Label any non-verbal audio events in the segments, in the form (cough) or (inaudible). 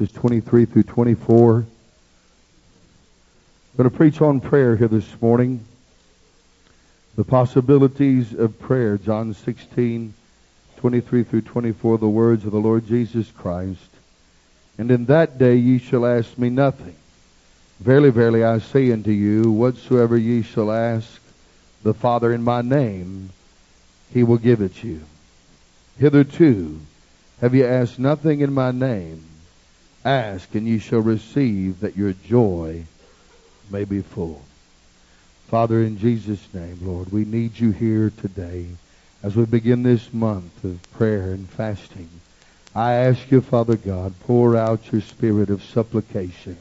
verses 23 through 24. I'm going to preach on prayer here this morning. The possibilities of prayer, John 16, 23 through 24, the words of the Lord Jesus Christ. And in that day ye shall ask me nothing. Verily, verily, I say unto you, whatsoever ye shall ask the Father in my name, he will give it you. Hitherto have ye asked nothing in my name. Ask, and ye shall receive, that your joy may be full. Father, in Jesus' name, Lord, we need you here today as we begin this month of prayer and fasting. I ask you, Father God, pour out your spirit of supplication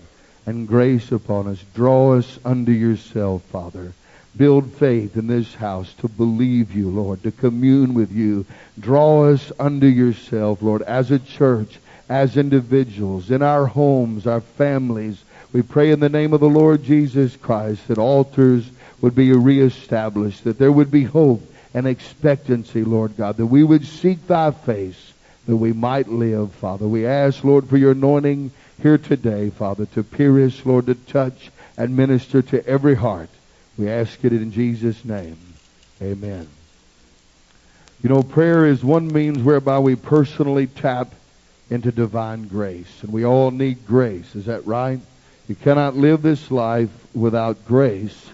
and grace upon us. Draw us unto yourself, Father. Build faith in this house to believe you, Lord, to commune with you. Draw us unto yourself, Lord, as a church, as individuals, in our homes, our families. We pray in the name of the Lord Jesus Christ that altars would be reestablished, that there would be hope and expectancy, Lord God, that we would seek thy face, that we might live, Father. We ask, Lord, for your anointing here today, Father, to pierce, Lord, to touch and minister to every heart. We ask it in Jesus' name. Amen. You know, prayer is one means whereby we personally tap into divine grace. And we all need grace. Is that right? You cannot live this life without grace.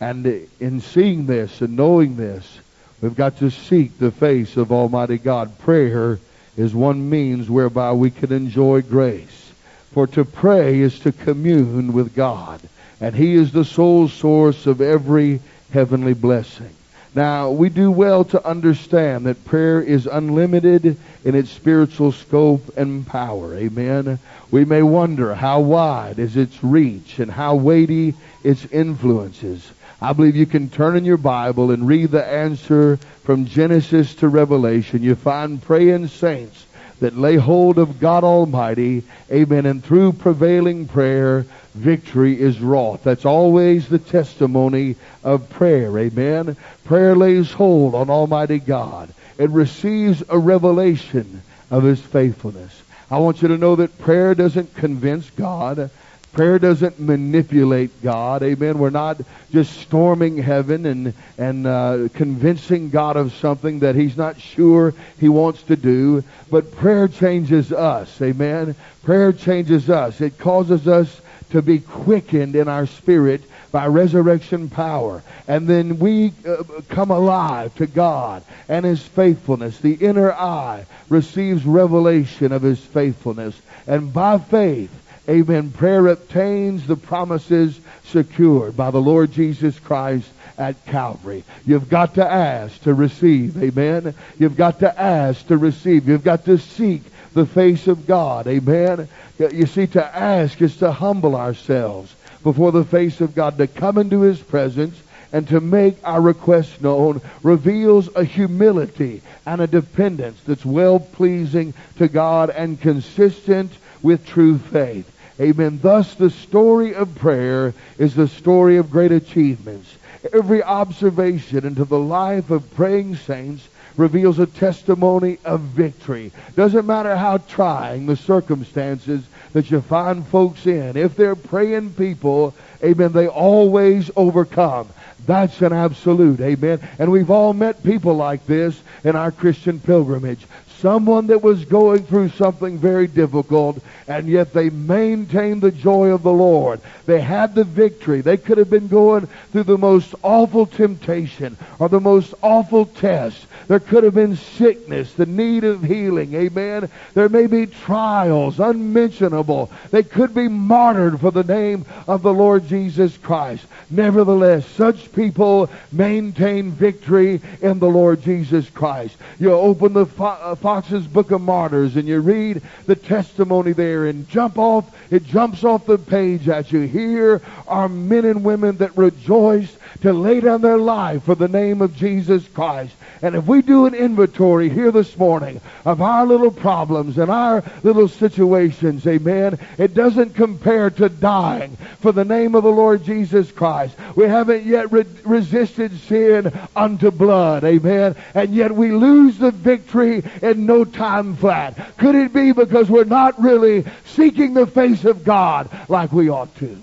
And in seeing this and knowing this, we've got to seek the face of Almighty God. Prayer is one means whereby we can enjoy grace. For to pray is to commune with God. And He is the sole source of every heavenly blessing. Now, we do well to understand that prayer is unlimited in its spiritual scope and power. Amen. We may wonder how wide is its reach and how weighty its influences. I believe you can turn in your Bible and read the answer from Genesis to Revelation. You find praying saints that lay hold of God Almighty. Amen. And through prevailing prayer, victory is wrought. That's always the testimony of prayer. Amen. Prayer lays hold on Almighty God. It receives a revelation of His faithfulness. I want you to know that prayer doesn't convince God. Prayer doesn't manipulate God. Amen. We're not just storming heaven and, and uh, convincing God of something that He's not sure He wants to do. But prayer changes us. Amen. Prayer changes us. It causes us to be quickened in our spirit by resurrection power. And then we uh, come alive to God and His faithfulness. The inner eye receives revelation of His faithfulness. And by faith, Amen. Prayer obtains the promises secured by the Lord Jesus Christ at Calvary. You've got to ask to receive. Amen. You've got to ask to receive. You've got to seek the face of God. Amen. You see, to ask is to humble ourselves before the face of God, to come into His presence and to make our requests known reveals a humility and a dependence that's well pleasing to God and consistent with true faith. Amen. Thus, the story of prayer is the story of great achievements. Every observation into the life of praying saints reveals a testimony of victory. Doesn't matter how trying the circumstances that you find folks in. If they're praying people, amen, they always overcome. That's an absolute, amen. And we've all met people like this in our Christian pilgrimage. Someone that was going through something very difficult, and yet they maintained the joy of the Lord. They had the victory. They could have been going through the most awful temptation or the most awful test. There could have been sickness, the need of healing. Amen. There may be trials unmentionable. They could be martyred for the name of the Lord Jesus Christ. Nevertheless, such people maintain victory in the Lord Jesus Christ. You open the uh, Fox's Book of Martyrs and you read the testimony there and jump off, it jumps off the page at you. Here are men and women that rejoice to lay down their life for the name of Jesus Christ. And if we do an inventory here this morning of our little problems and our little situations, amen, it doesn't compare to dying for the name of the Lord Jesus Christ. We haven't yet re- resisted sin unto blood, amen, and yet we lose the victory in no time flat? Could it be because we're not really seeking the face of God like we ought to?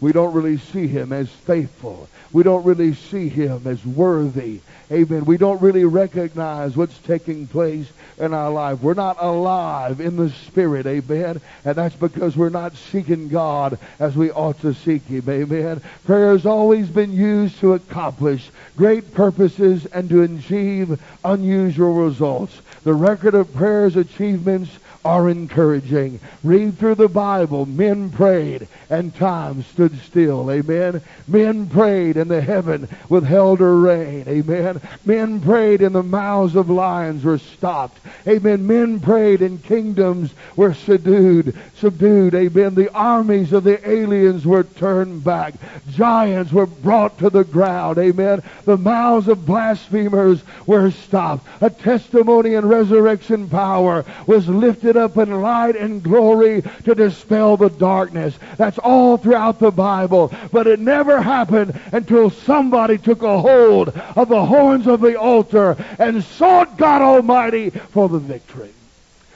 We don't really see him as faithful. We don't really see him as worthy. Amen. We don't really recognize what's taking place in our life. We're not alive in the Spirit. Amen. And that's because we're not seeking God as we ought to seek Him. Amen. Prayer has always been used to accomplish great purposes and to achieve unusual results. The record of prayer's achievements are encouraging. Read through the Bible. Men prayed and time stood still. Amen. Men prayed and the heaven withheld her rain. Amen. Men prayed and the mouths of lions were stopped. Amen. Men prayed and kingdoms were subdued. Subdued. Amen. The armies of the aliens were turned back. Giants were brought to the ground. Amen. The mouths of blasphemers were stopped. A testimony and resurrection power was lifted lifted up in light and glory to dispel the darkness. That's all throughout the Bible. But it never happened until somebody took a hold of the horns of the altar and sought God Almighty for the victory.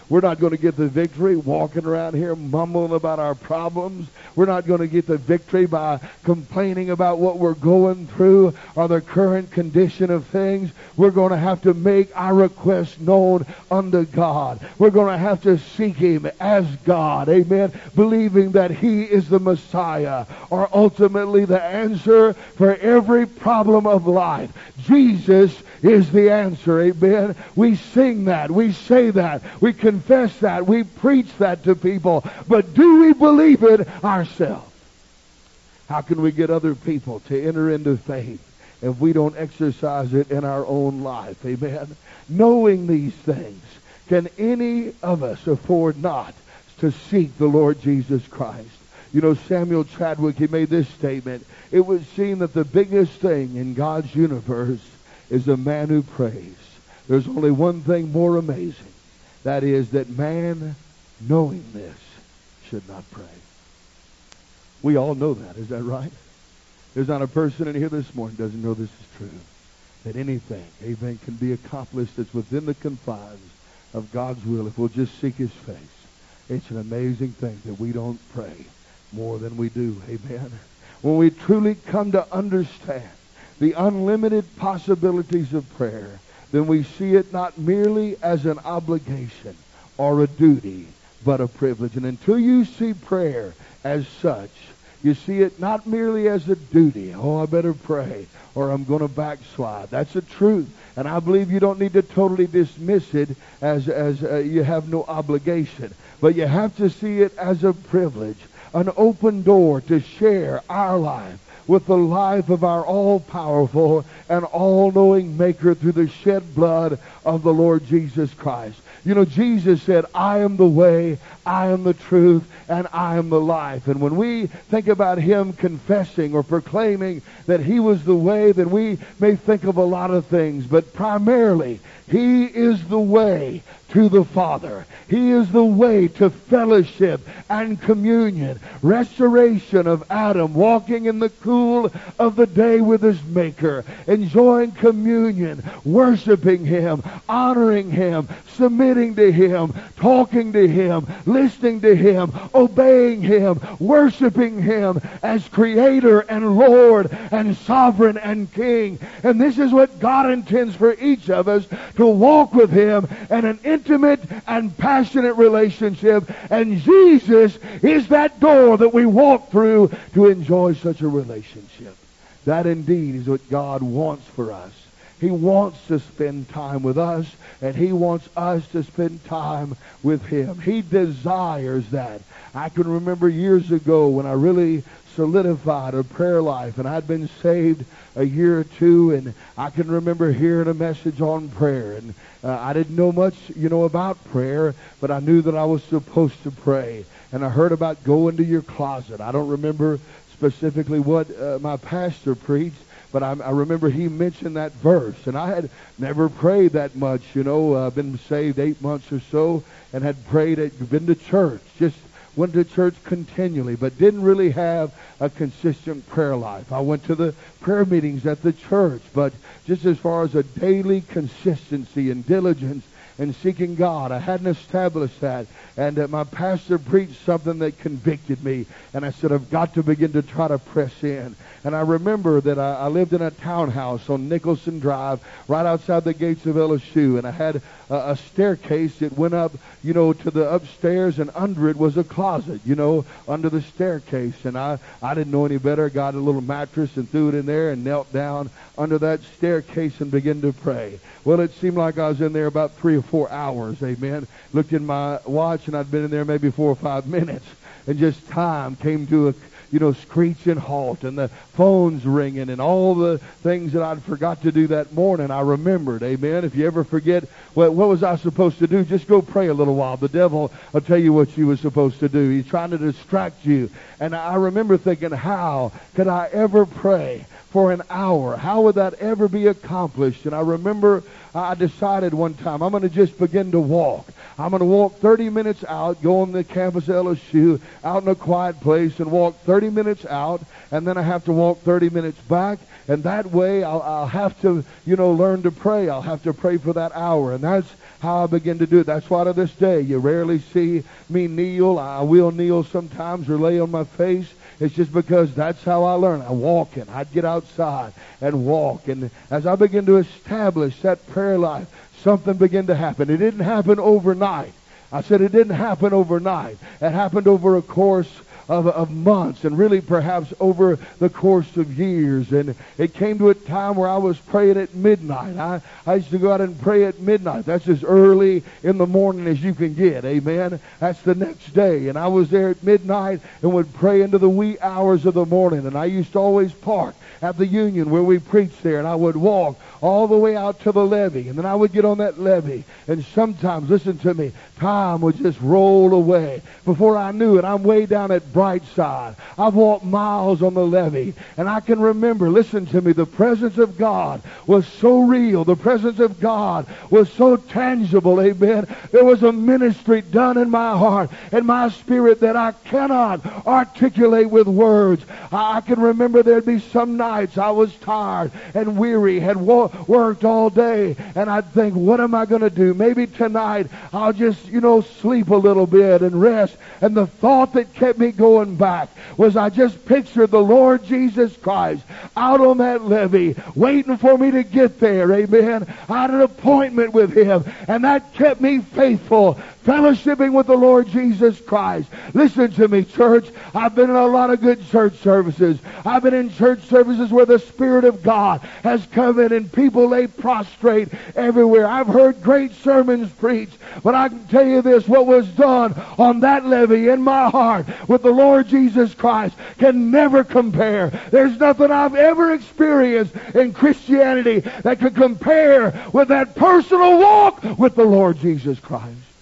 We're not going to get the victory walking around here mumbling about our problems. We're not going to get the victory by complaining about what we're going through or the current condition of things. We're going to have to make our requests known unto God. We're going to have to seek Him as God. Amen. Believing that He is the Messiah or ultimately the answer for every problem of life. Jesus is the answer. Amen. We sing that. We say that. We confess that. We preach that to people. But do we believe it ourselves? How can we get other people to enter into faith if we don't exercise it in our own life? Amen. Knowing these things, can any of us afford not to seek the Lord Jesus Christ? You know, Samuel Chadwick, he made this statement. It would seem that the biggest thing in God's universe is a man who prays. There's only one thing more amazing. That is that man, knowing this, should not pray. We all know that. Is that right? There's not a person in here this morning doesn't know this is true. That anything, amen, can be accomplished that's within the confines of God's will if we'll just seek his face. It's an amazing thing that we don't pray more than we do. Amen. When we truly come to understand the unlimited possibilities of prayer, then we see it not merely as an obligation or a duty, but a privilege. And until you see prayer as such, you see it not merely as a duty. Oh, I better pray or I'm going to backslide. That's the truth. And I believe you don't need to totally dismiss it as, as uh, you have no obligation. But you have to see it as a privilege, an open door to share our life with the life of our all-powerful and all-knowing maker through the shed blood of the Lord Jesus Christ. You know, Jesus said, I am the way, I am the truth, and I am the life. And when we think about him confessing or proclaiming that he was the way, then we may think of a lot of things. But primarily, he is the way to the Father. He is the way to fellowship and communion, restoration of Adam, walking in the cool of the day with his Maker, enjoying communion, worshiping Him, honoring Him, submitting to Him, talking to Him, listening to Him, obeying Him, worshiping Him as Creator and Lord and Sovereign and King. And this is what God intends for each of us to walk with Him in an intimate and passionate relationship. And Jesus is that door that we walk through to enjoy such a relationship. That indeed is what God wants for us. He wants to spend time with us, and He wants us to spend time with Him. He desires that. I can remember years ago when I really solidified a prayer life, and I'd been saved a year or two, and I can remember hearing a message on prayer, and uh, I didn't know much, you know, about prayer, but I knew that I was supposed to pray, and I heard about going to your closet. I don't remember specifically what uh, my pastor preached, but I, I, remember he mentioned that verse, and I had never prayed that much, you know. I've uh, been saved eight months or so, and had prayed, at, been to church, just went to church continually, but didn't really have a consistent prayer life. I went to the prayer meetings at the church, but just as far as a daily consistency and diligence and seeking God. I hadn't established that. And uh, my pastor preached something that convicted me. And I said, I've got to begin to try to press in. And I remember that I, I lived in a townhouse on Nicholson Drive, right outside the gates of LSU. And I had a, a staircase that went up, you know, to the upstairs, and under it was a closet, you know, under the staircase. And I, I didn't know any better. Got a little mattress and threw it in there and knelt down under that staircase and began to pray. Well, it seemed like I was in there about three or four hours. Amen. Looked in my watch, and I'd been in there maybe four or five minutes. And just time came to a you know, screeching halt and the phones ringing and all the things that I'd forgot to do that morning. I remembered. Amen. If you ever forget what, what was I supposed to do, just go pray a little while. The devil will tell you what you were supposed to do. He's trying to distract you. And I remember thinking, how could I ever pray for an hour? How would that ever be accomplished? And I remember I decided one time I'm going to just begin to walk. I'm going to walk 30 minutes out, go on the campus LSU, out in a quiet place, and walk 30 minutes out, and then I have to walk 30 minutes back, and that way I'll, I'll have to, you know, learn to pray. I'll have to pray for that hour, and that's how I begin to do it. That's why to this day you rarely see me kneel. I will kneel sometimes or lay on my face it's just because that's how I learned. I walk in. I'd get outside and walk. And as I began to establish that prayer life, something began to happen. It didn't happen overnight. I said it didn't happen overnight. It happened over a course of, of months and really perhaps over the course of years. And it came to a time where I was praying at midnight. I, I used to go out and pray at midnight. That's as early in the morning as you can get. Amen. That's the next day. And I was there at midnight and would pray into the wee hours of the morning. And I used to always park at the Union where we preached there. And I would walk all the way out to the levee. And then I would get on that levee. And sometimes, listen to me, time would just roll away. Before I knew it, I'm way down at Brightside. I've walked miles on the levee. And I can remember, listen to me, the presence of God was so real. The presence of God was so tangible. Amen. There was a ministry done in my heart and my spirit that I cannot articulate with words. I, I can remember there'd be some nights I was tired and weary, had walked worked all day, and I'd think, what am I going to do? Maybe tonight I'll just, you know, sleep a little bit and rest. And the thought that kept me going back was I just pictured the Lord Jesus Christ out on that levee, waiting for me to get there. Amen. I had an appointment with him, and that kept me faithful fellowshipping with the Lord Jesus Christ. Listen to me, church. I've been in a lot of good church services. I've been in church services where the Spirit of God has come in and people lay prostrate everywhere. I've heard great sermons preached, but I can tell you this, what was done on that levee in my heart with the Lord Jesus Christ can never compare. There's nothing I've ever experienced in Christianity that could compare with that personal walk with the Lord Jesus Christ.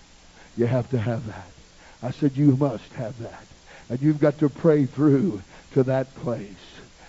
You have to have that. I said, you must have that. And you've got to pray through to that place.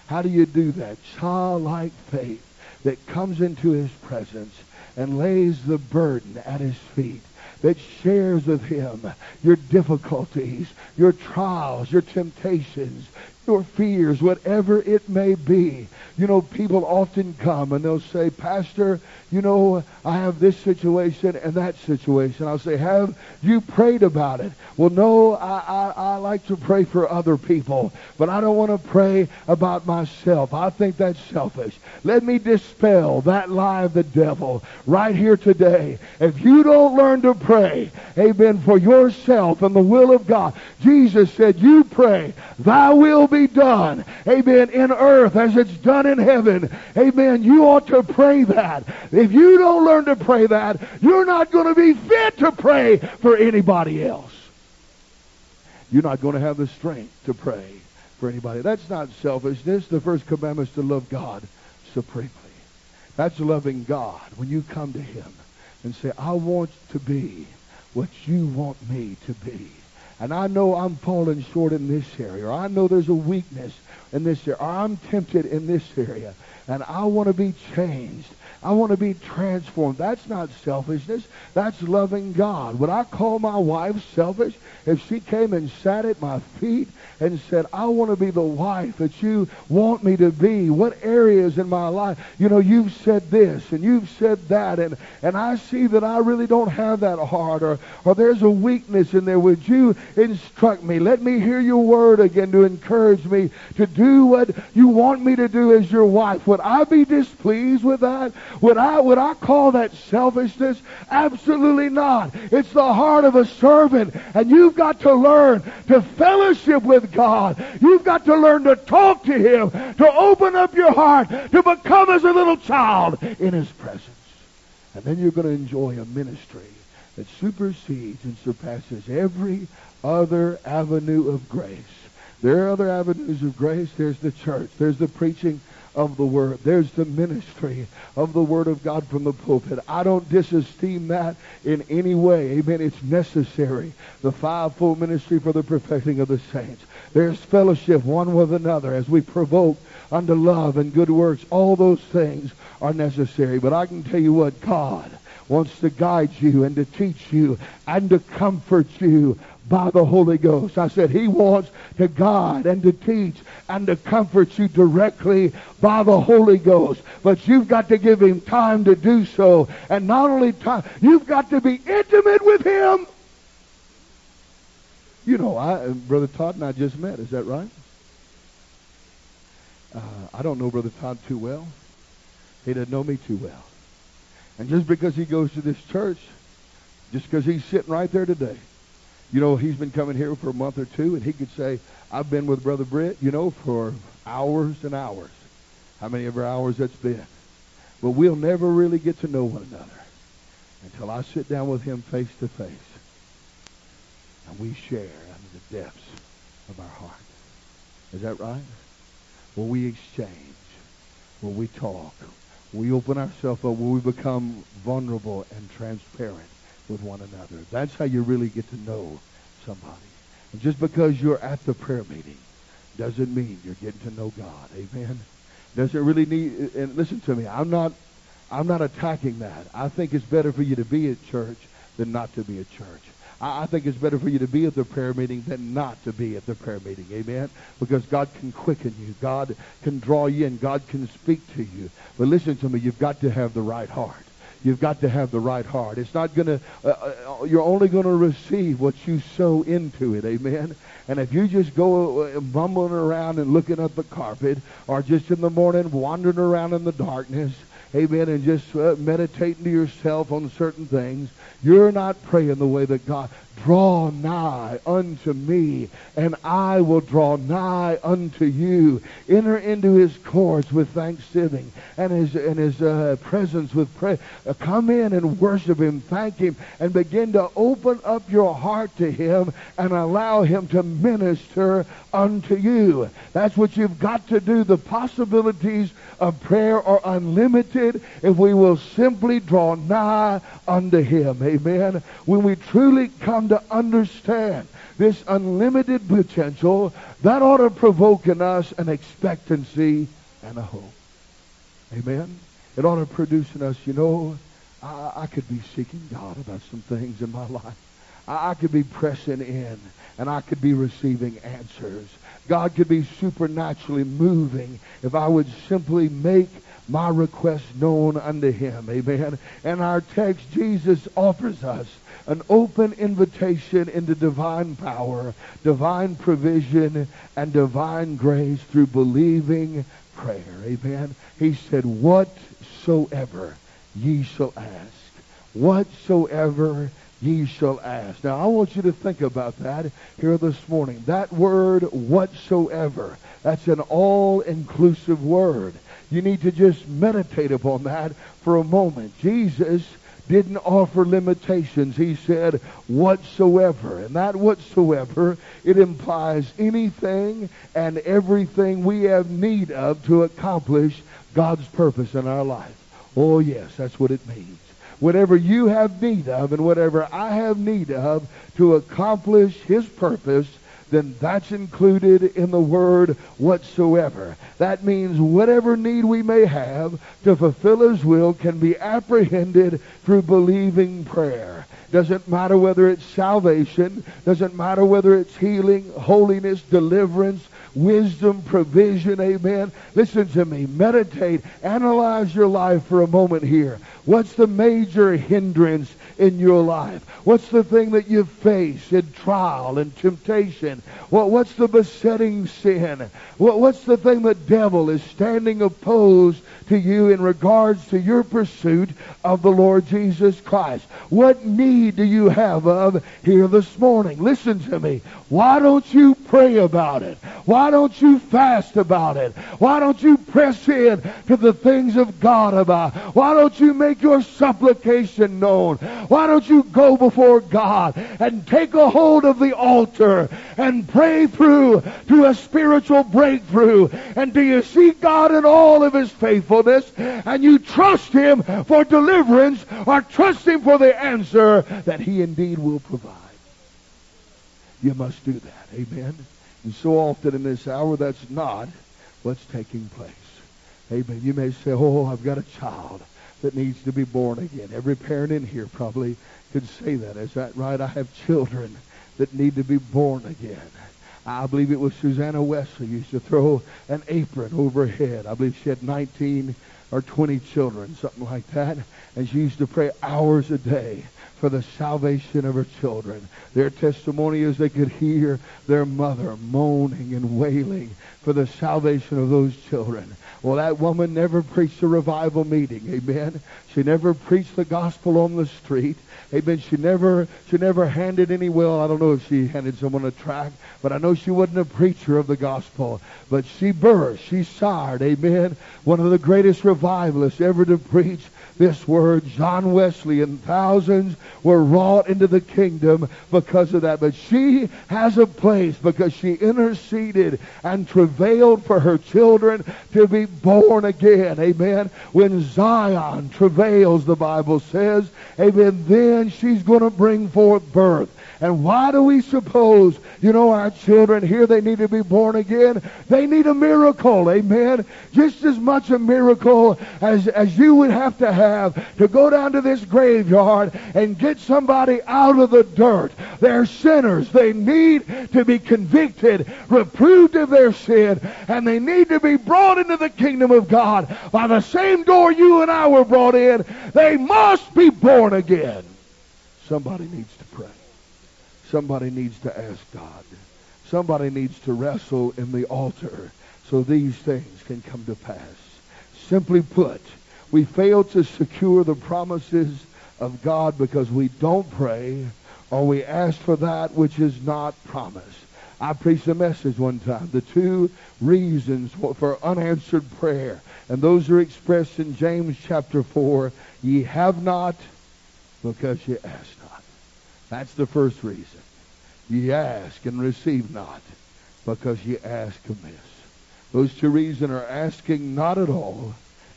How do you do that? Childlike faith that comes into his presence and lays the burden at his feet that shares with him your difficulties, your trials, your temptations, your fears, whatever it may be. You know, people often come and they'll say, Pastor, you know, I have this situation and that situation. I'll say, have you prayed about it? Well, no, I, I, I like to pray for other people, but I don't want to pray about myself. I think that's selfish. Let me dispel that lie of the devil right here today. If you don't learn to pray, amen, for yourself and the will of God, Jesus said, you pray, thy will be done, amen, in earth as it's done in heaven. Amen. You ought to pray that. If you don't learn to pray that, you're not going to be fit to pray for anybody else. You're not going to have the strength to pray for anybody. That's not selfishness. The first commandment is to love God supremely. That's loving God when you come to him and say, I want to be what you want me to be. And I know I'm falling short in this area, or I know there's a weakness in this area, or I'm tempted in this area, and I want to be changed. I want to be transformed. That's not selfishness. That's loving God. Would I call my wife selfish if she came and sat at my feet and said, I want to be the wife that you want me to be? What areas in my life? You know, you've said this and you've said that, and, and I see that I really don't have that heart, or, or there's a weakness in there. Would you instruct me? Let me hear your word again to encourage me to do what you want me to do as your wife. Would I be displeased with that? Would I, would I call that selfishness? Absolutely not. It's the heart of a servant. And you've got to learn to fellowship with God. You've got to learn to talk to Him, to open up your heart, to become as a little child in His presence. And then you're going to enjoy a ministry that supersedes and surpasses every other avenue of grace. There are other avenues of grace. There's the church. There's the preaching of the Word. There's the ministry of the Word of God from the pulpit. I don't disesteem that in any way. Amen. It's necessary. The fivefold ministry for the perfecting of the saints. There's fellowship one with another as we provoke unto love and good works. All those things are necessary. But I can tell you what, God wants to guide you and to teach you and to comfort you by the Holy Ghost. I said he wants to guide and to teach and to comfort you directly by the Holy Ghost. But you've got to give him time to do so. And not only time, you've got to be intimate with him. You know, I, Brother Todd and I just met. Is that right? Uh, I don't know Brother Todd too well. He doesn't know me too well. And just because he goes to this church, just because he's sitting right there today, you know, he's been coming here for a month or two, and he could say, I've been with Brother Britt, you know, for hours and hours. How many ever hours that's been. But we'll never really get to know one another until I sit down with him face to face. And we share under the depths of our heart. Is that right? Will we exchange? Will we talk? Will we open ourselves up? Will we become vulnerable and transparent? With one another. That's how you really get to know somebody. And just because you're at the prayer meeting doesn't mean you're getting to know God. Amen. Doesn't really need and listen to me, I'm not I'm not attacking that. I think it's better for you to be at church than not to be at church. I, I think it's better for you to be at the prayer meeting than not to be at the prayer meeting. Amen? Because God can quicken you. God can draw you and God can speak to you. But listen to me, you've got to have the right heart. You've got to have the right heart. It's not going to, uh, uh, you're only going to receive what you sow into it. Amen. And if you just go uh, bumbling around and looking at the carpet, or just in the morning wandering around in the darkness, amen, and just uh, meditating to yourself on certain things, you're not praying the way that God. Draw nigh unto me, and I will draw nigh unto you. Enter into his courts with thanksgiving and his, and his uh, presence with prayer. Uh, come in and worship him, thank him, and begin to open up your heart to him and allow him to minister unto you. That's what you've got to do. The possibilities of prayer are unlimited if we will simply draw nigh unto him. Amen. When we truly come to understand this unlimited potential, that ought to provoke in us an expectancy and a hope. Amen. It ought to produce in us, you know, I, I could be seeking God about some things in my life. I, I could be pressing in and I could be receiving answers. God could be supernaturally moving if I would simply make my request known unto him. Amen. And our text, Jesus offers us an open invitation into divine power, divine provision, and divine grace through believing prayer. Amen. He said, whatsoever ye shall ask, whatsoever ye shall ask. Now, I want you to think about that here this morning. That word, whatsoever, that's an all-inclusive word. You need to just meditate upon that for a moment. Jesus didn't offer limitations. He said, whatsoever. And that whatsoever, it implies anything and everything we have need of to accomplish God's purpose in our life. Oh, yes, that's what it means. whatever you have need of and whatever I have need of to accomplish His purpose, then that's included in the word whatsoever. That means whatever need we may have to fulfill His will can be apprehended through believing prayer. Doesn't matter whether it's salvation, doesn't matter whether it's healing, holiness, deliverance, wisdom, provision, amen. Listen to me. Meditate. Analyze your life for a moment here. What's the major hindrance in your life? What's the thing that you face in trial and temptation? What, what's the besetting sin? What, what's the thing the devil is standing opposed to you in regards to your pursuit of the Lord Jesus Christ? What need do you have of here this morning? Listen to me. Why don't you pray about it? Why don't you fast about it? Why don't you press in to the things of God about? Why don't you make your supplication known? Why don't you go before God and take a hold of the altar and pray through to a spiritual breakthrough? And do you see God in all of His faithfulness and you trust Him for deliverance or trust Him for the answer that He indeed will provide? You must do that. Amen. And so often in this hour, that's not what's taking place. Amen. You may say, oh, I've got a child that needs to be born again. Every parent in here probably could say that. Is that right? I have children that need to be born again. I believe it was Susanna Wesley who used to throw an apron over her head. I believe she had 19 or 20 children, something like that. And she used to pray hours a day for the salvation of her children. Their testimony is they could hear their mother moaning and wailing for the salvation of those children. Well, that woman never preached a revival meeting. Amen. She never preached the gospel on the street. Amen. She never, she never handed any, well, I don't know if she handed someone a tract, but I know she wasn't a preacher of the gospel. But she burst, she sired, amen. One of the greatest revivalists ever to preach this word, John Wesley, and thousands were wrought into the kingdom because of that. But she has a place because she interceded and travailed for her children to be born again. Amen. When Zion travails, the Bible says, amen, then she's going to bring forth birth. And why do we suppose, you know, our children here, they need to be born again? They need a miracle, amen? Just as much a miracle as, as you would have to have to go down to this graveyard and get somebody out of the dirt. They're sinners. They need to be convicted, reproved of their sin, and they need to be brought into the kingdom of God by the same door you and I were brought in. They must be born again. Somebody needs to pray. Somebody needs to ask God. Somebody needs to wrestle in the altar so these things can come to pass. Simply put, we fail to secure the promises of God because we don't pray or we ask for that which is not promised. I preached a message one time. The two reasons for unanswered prayer. And those are expressed in James chapter 4. Ye have not because ye ask not. That's the first reason. Ye ask and receive not, because ye ask amiss. Those two reasons are asking not at all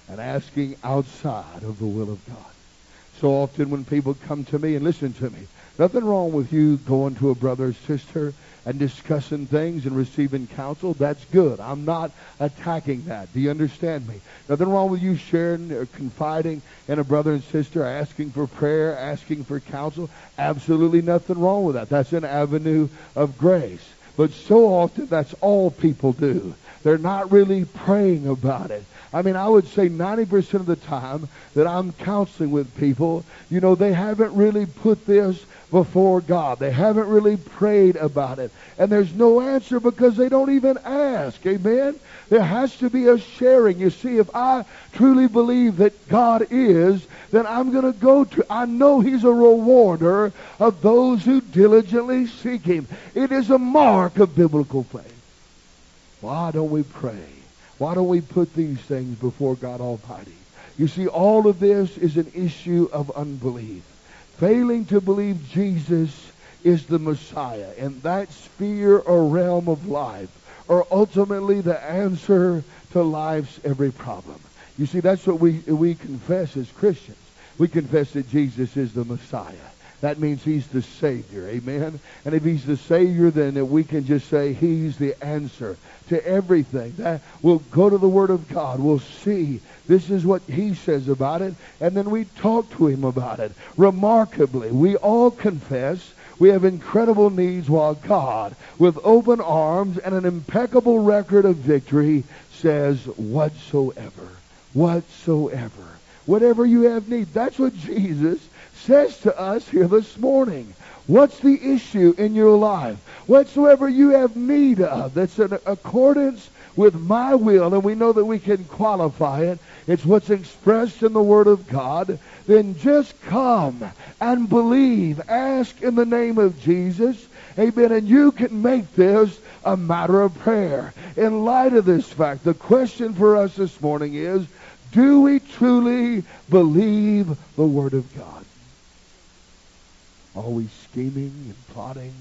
and asking outside of the will of God. So often when people come to me and listen to me, nothing wrong with you going to a brother or sister and discussing things and receiving counsel. That's good. I'm not attacking that. Do you understand me? Nothing wrong with you sharing or confiding in a brother and sister, asking for prayer, asking for counsel. Absolutely nothing wrong with that. That's an avenue of grace. But so often that's all people do. They're not really praying about it. I mean, I would say 90% of the time that I'm counseling with people, you know, they haven't really put this before God. They haven't really prayed about it. And there's no answer because they don't even ask. Amen? There has to be a sharing. You see, if I truly believe that God is, then I'm going to go to, I know He's a rewarder of those who diligently seek Him. It is a mark of biblical faith. Why don't we pray? Why don't we put these things before God Almighty? You see, all of this is an issue of unbelief. Failing to believe Jesus is the Messiah in that sphere or realm of life, or ultimately the answer to life's every problem. You see, that's what we, we confess as Christians. We confess that Jesus is the Messiah. That means he's the Savior. Amen. And if he's the Savior, then we can just say he's the answer to everything. That we'll go to the Word of God. We'll see this is what he says about it, and then we talk to him about it. Remarkably, we all confess we have incredible needs while God, with open arms and an impeccable record of victory, says whatsoever. Whatsoever. Whatever you have need. That's what Jesus says to us here this morning. What's the issue in your life? Whatsoever you have need of that's in accordance with my will, and we know that we can qualify it, it's what's expressed in the Word of God, then just come and believe. Ask in the name of Jesus. Amen. And you can make this a matter of prayer. In light of this fact, the question for us this morning is, do we truly believe the Word of God? We scheming and plotting?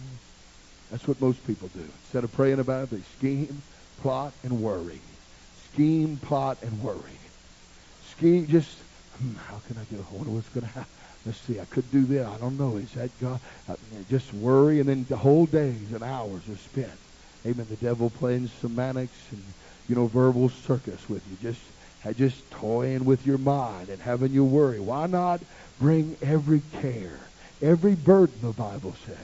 That's what most people do. Instead of praying about it, they scheme, plot, and worry. Scheme, plot, and worry. Scheme, just, hmm, how can I get a hold of what's going to happen? Let's see, I could do that. I don't know. Is that God? Uh, just worry, and then the whole days and hours are spent. Amen. The devil playing semantics and, you know, verbal circus with you. Just, just toying with your mind and having you worry. Why not bring every care, every burden, the Bible says,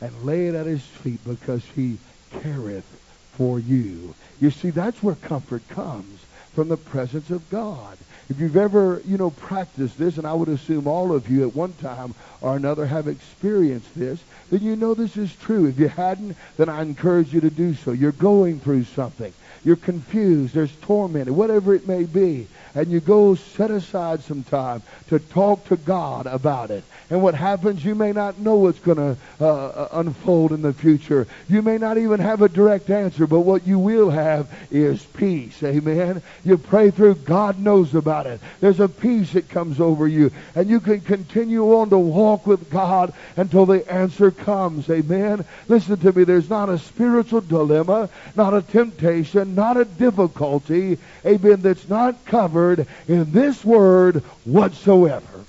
and lay it at his feet because he careth for you. You see, that's where comfort comes from the presence of God. If you've ever, you know, practiced this, and I would assume all of you at one time or another have experienced this, then you know this is true. If you hadn't, then I encourage you to do so. You're going through something. You're confused. There's torment, whatever it may be and you go set aside some time to talk to God about it. And what happens, you may not know what's going to uh, uh, unfold in the future. You may not even have a direct answer, but what you will have is peace. Amen. You pray through, God knows about it. There's a peace that comes over you, and you can continue on to walk with God until the answer comes. Amen. Listen to me. There's not a spiritual dilemma, not a temptation, not a difficulty, amen, that's not covered in this word whatsoever.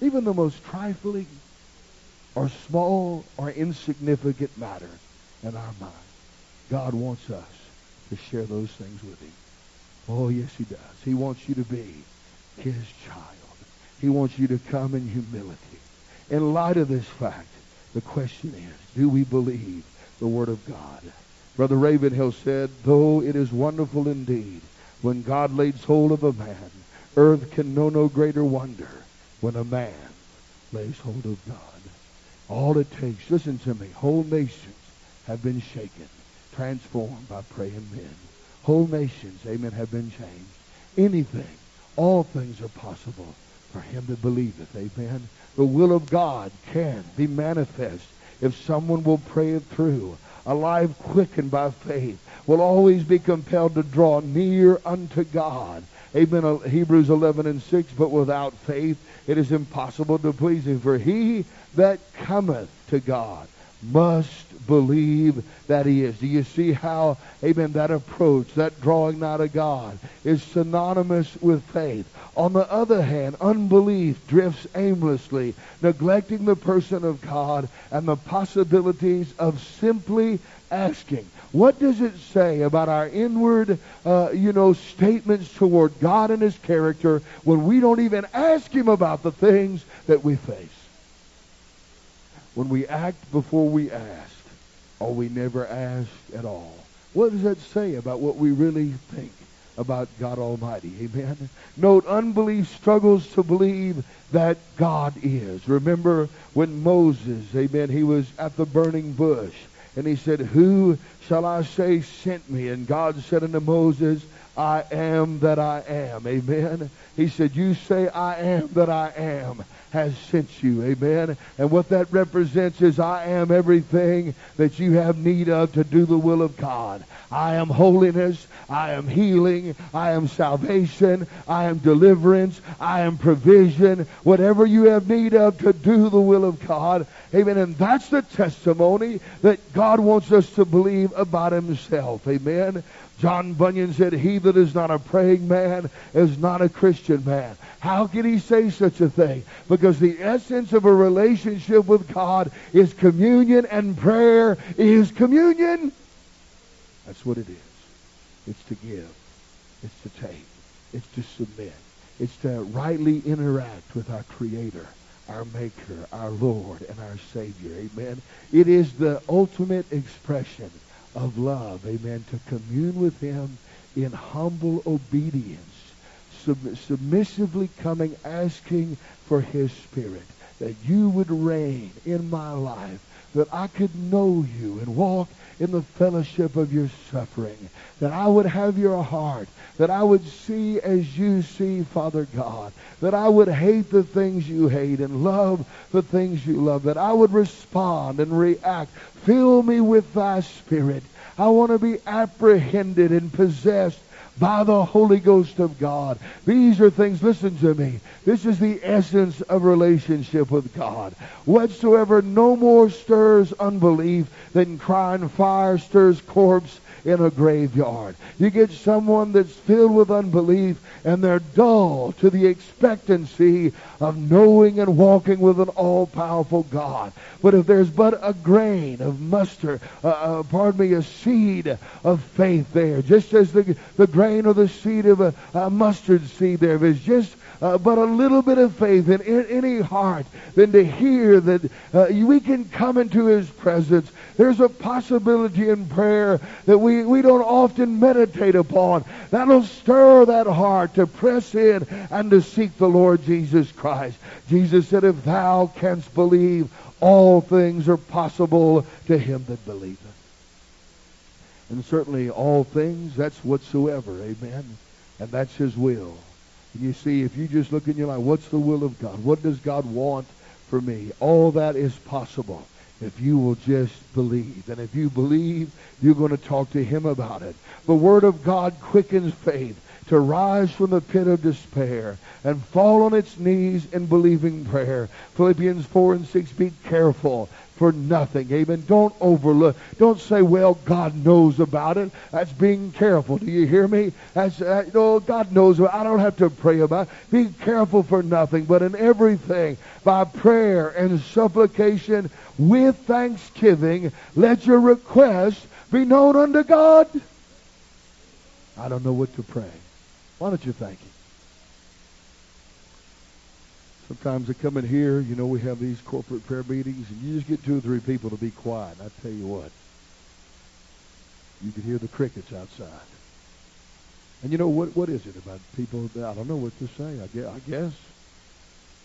Even the most trifling or small or insignificant matter in our mind. God wants us to share those things with him. Oh, yes, he does. He wants you to be his child. He wants you to come in humility. In light of this fact, the question is, do we believe the word of God? Brother Ravenhill said, though it is wonderful indeed when God lays hold of a man, earth can know no greater wonder when a man lays hold of God. All it takes, listen to me, whole nations have been shaken, transformed by praying men. Whole nations, amen, have been changed. Anything, all things are possible for him that believeth, amen. The will of God can be manifest if someone will pray it through. A life quickened by faith will always be compelled to draw near unto God. Amen. Uh, Hebrews 11 and 6. But without faith it is impossible to please him. For he that cometh to God must believe that he is. Do you see how, amen, that approach, that drawing nigh to God is synonymous with faith? On the other hand, unbelief drifts aimlessly, neglecting the person of God and the possibilities of simply asking. What does it say about our inward, uh, you know, statements toward God and His character when we don't even ask Him about the things that we face? When we act before we ask, or we never ask at all. What does that say about what we really think about God Almighty? Amen. Note, unbelief struggles to believe that God is. Remember when Moses, amen, he was at the burning bush and he said, Who shall I say sent me? And God said unto Moses, I am that I am. Amen. He said, You say I am that I am has sent you. Amen. And what that represents is I am everything that you have need of to do the will of God. I am holiness. I am healing. I am salvation. I am deliverance. I am provision. Whatever you have need of to do the will of God. Amen. And that's the testimony that God wants us to believe about himself. Amen. John Bunyan said, He that is not a praying man is not a Christian man. How can he say such a thing? Because the essence of a relationship with God is communion and prayer is communion. That's what it is. It's to give. It's to take. It's to submit. It's to rightly interact with our Creator, our Maker, our Lord, and our Savior. Amen. It is the ultimate expression of love. Amen. To commune with Him in humble obedience, sub- submissively coming, asking for His Spirit, that you would reign in my life, that I could know you and walk in the fellowship of your suffering, that I would have your heart, that I would see as you see, Father God, that I would hate the things you hate and love the things you love, that I would respond and react. Fill me with thy spirit. I want to be apprehended and possessed by the Holy Ghost of God. These are things, listen to me. This is the essence of relationship with God. Whatsoever no more stirs unbelief than crying fire stirs corpse in a graveyard. You get someone that's filled with unbelief and they're dull to the expectancy of knowing and walking with an all-powerful God. But if there's but a grain of mustard, uh, uh, pardon me, a seed of faith there, just as the, the grain or the seed of a, a mustard seed there, if it's just uh, but a little bit of faith in, in any heart, then to hear that uh, we can come into His presence. There's a possibility in prayer that we, we don't often meditate upon. That'll stir that heart to press in and to seek the Lord Jesus Christ. Jesus said, If thou canst believe, all things are possible to him that believeth. And certainly all things, that's whatsoever. Amen. And that's his will. And you see, if you just look in your life, what's the will of God? What does God want for me? All that is possible if you will just believe. And if you believe, you're going to talk to him about it. The Word of God quickens faith to rise from the pit of despair and fall on its knees in believing prayer. Philippians 4 and 6, be careful for nothing. Amen. Don't overlook. Don't say, well, God knows about it. That's being careful. Do you hear me? That's, uh, no, God knows. I don't have to pray about it. Be careful for nothing, but in everything, by prayer and supplication with thanksgiving, let your requests be known unto God. I don't know what to pray. Why don't you thank Him? Sometimes I come in here, you know, we have these corporate prayer meetings, and you just get two or three people to be quiet. And I tell you what, you can hear the crickets outside. And you know what? What is it about people? That, I don't know what to say. I guess, I guess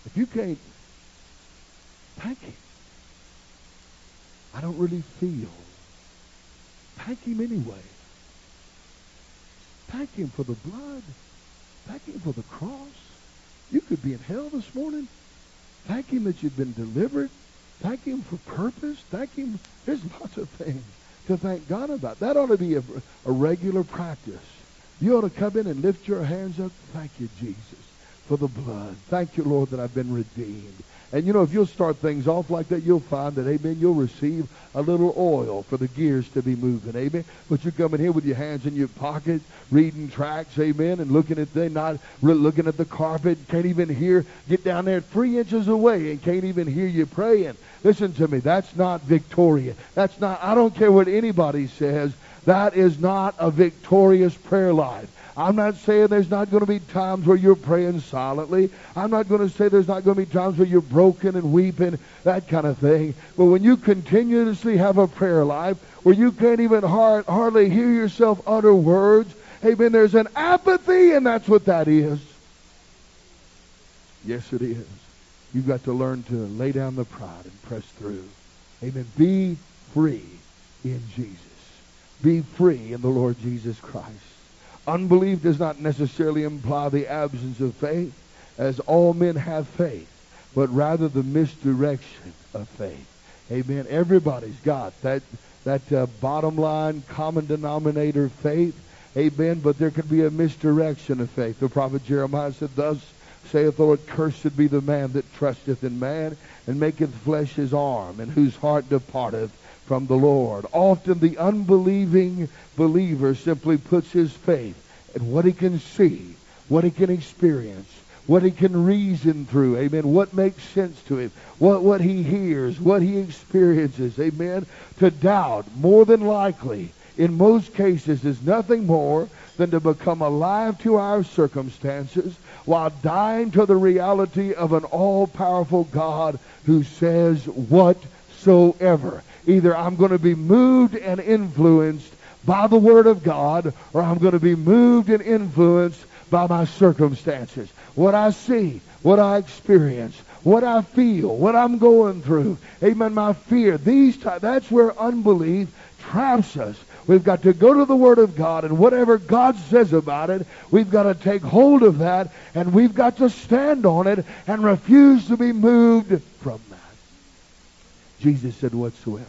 if you can't thank Him, I don't really feel. Thank Him anyway. Thank Him for the blood. Thank Him for the cross. You could be in hell this morning. Thank Him that you've been delivered. Thank Him for purpose. Thank Him. There's lots of things to thank God about. That ought to be a, a regular practice. You ought to come in and lift your hands up. Thank you, Jesus, for the blood. Thank you, Lord, that I've been redeemed. And you know, if you'll start things off like that, you'll find that, amen, you'll receive a little oil for the gears to be moving, amen. But you're coming here with your hands in your pocket, reading tracts, amen, and looking at things, not looking at the carpet, can't even hear, get down there three inches away and can't even hear you praying. Listen to me, that's not victorious. That's not, I don't care what anybody says, that is not a victorious prayer life. I'm not saying there's not going to be times where you're praying silently. I'm not going to say there's not going to be times where you're broken and weeping, that kind of thing. But when you continuously have a prayer life where you can't even hard, hardly hear yourself utter words, amen, there's an apathy, and that's what that is. Yes, it is. You've got to learn to lay down the pride and press through. Amen. Be free in Jesus. Be free in the Lord Jesus Christ. Unbelief does not necessarily imply the absence of faith, as all men have faith, but rather the misdirection of faith. Amen. Everybody's got that that uh, bottom line common denominator faith. Amen. But there can be a misdirection of faith. The prophet Jeremiah said, Thus saith the Lord, Cursed be the man that trusteth in man, and maketh flesh his arm, and whose heart departeth from the Lord. Often the unbelieving believer simply puts his faith in what he can see, what he can experience, what he can reason through, amen, what makes sense to him, what, what he hears, what he experiences, amen, to doubt, more than likely, in most cases, is nothing more than to become alive to our circumstances while dying to the reality of an all-powerful God who says whatsoever. Either I'm going to be moved and influenced by the Word of God, or I'm going to be moved and influenced by my circumstances. What I see, what I experience, what I feel, what I'm going through. Amen. My fear. These t- that's where unbelief traps us. We've got to go to the Word of God, and whatever God says about it, we've got to take hold of that, and we've got to stand on it and refuse to be moved from. Jesus said, whatsoever.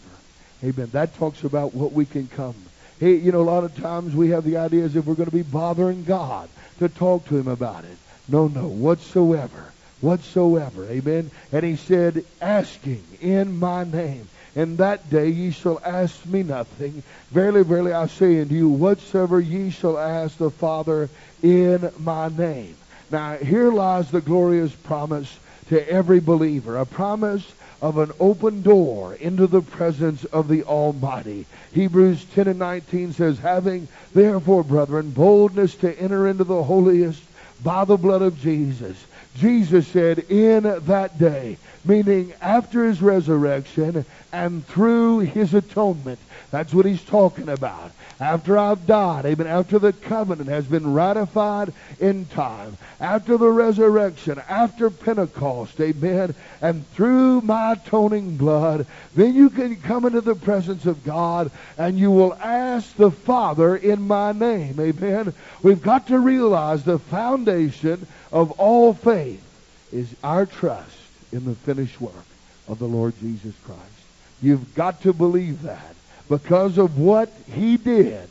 Amen. That talks about what we can come. Hey, you know, a lot of times we have the idea as if we're going to be bothering God to talk to Him about it. No, no, whatsoever. Whatsoever. Amen. And He said, asking in my name. In that day ye shall ask me nothing. Verily, verily, I say unto you, whatsoever ye shall ask the Father in my name. Now, here lies the glorious promise to every believer. A promise of an open door into the presence of the Almighty. Hebrews 10 and 19 says, Having therefore, brethren, boldness to enter into the holiest by the blood of Jesus. Jesus said, in that day, meaning after his resurrection and through his atonement. That's what he's talking about. After I've died, amen, after the covenant has been ratified in time, after the resurrection, after Pentecost, amen, and through my atoning blood, then you can come into the presence of God and you will ask the Father in my name, amen. We've got to realize the foundation of all faith is our trust in the finished work of the Lord Jesus Christ. You've got to believe that. Because of what he did,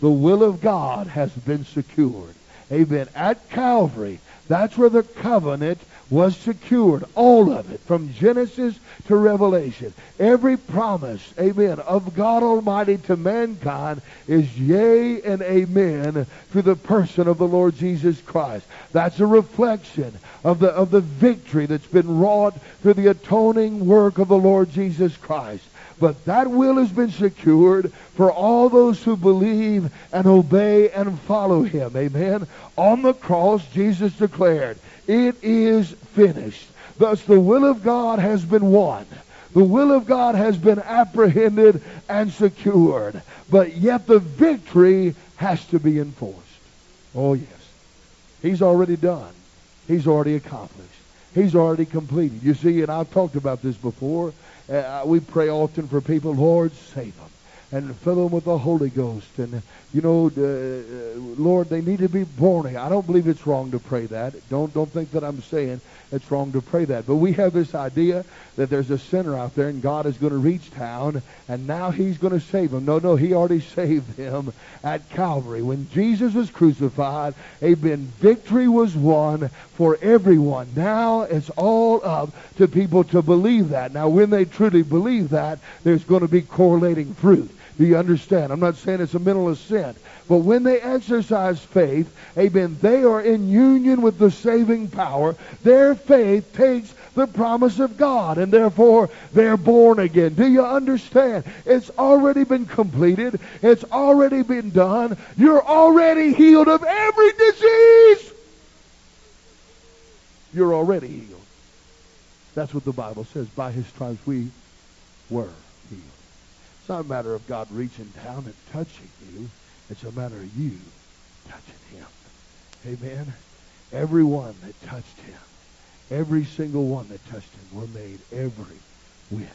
the will of God has been secured. Amen. At Calvary, that's where the covenant was secured. All of it, from Genesis to Revelation. Every promise, amen, of God Almighty to mankind is yea and amen through the person of the Lord Jesus Christ. That's a reflection of the, of the victory that's been wrought through the atoning work of the Lord Jesus Christ. But that will has been secured for all those who believe and obey and follow him. Amen. On the cross, Jesus declared, it is finished. Thus the will of God has been won. The will of God has been apprehended and secured. But yet the victory has to be enforced. Oh, yes. He's already done. He's already accomplished. He's already completed. You see, and I've talked about this before. Uh, we pray often for people, Lord, save them and fill them with the Holy Ghost. And, you know, uh, Lord, they need to be born again. I don't believe it's wrong to pray that. Don't, don't think that I'm saying it's wrong to pray that. But we have this idea that there's a sinner out there and God is going to reach town and now he's going to save him. No, no, he already (laughs) saved him at Calvary. When Jesus was crucified, amen, victory was won for everyone. Now it's all up to people to believe that. Now, when they truly believe that, there's going to be correlating fruit. Do you understand? I'm not saying it's a mental assent. But when they exercise faith, amen, they are in union with the saving power. Their faith takes the promise of God, and therefore they're born again. Do you understand? It's already been completed. It's already been done. You're already healed of every disease. You're already healed. That's what the Bible says. By his stripes we were. It's not a matter of God reaching down and touching you. It's a matter of you touching him. Amen. Everyone that touched him, every single one that touched him were made every whit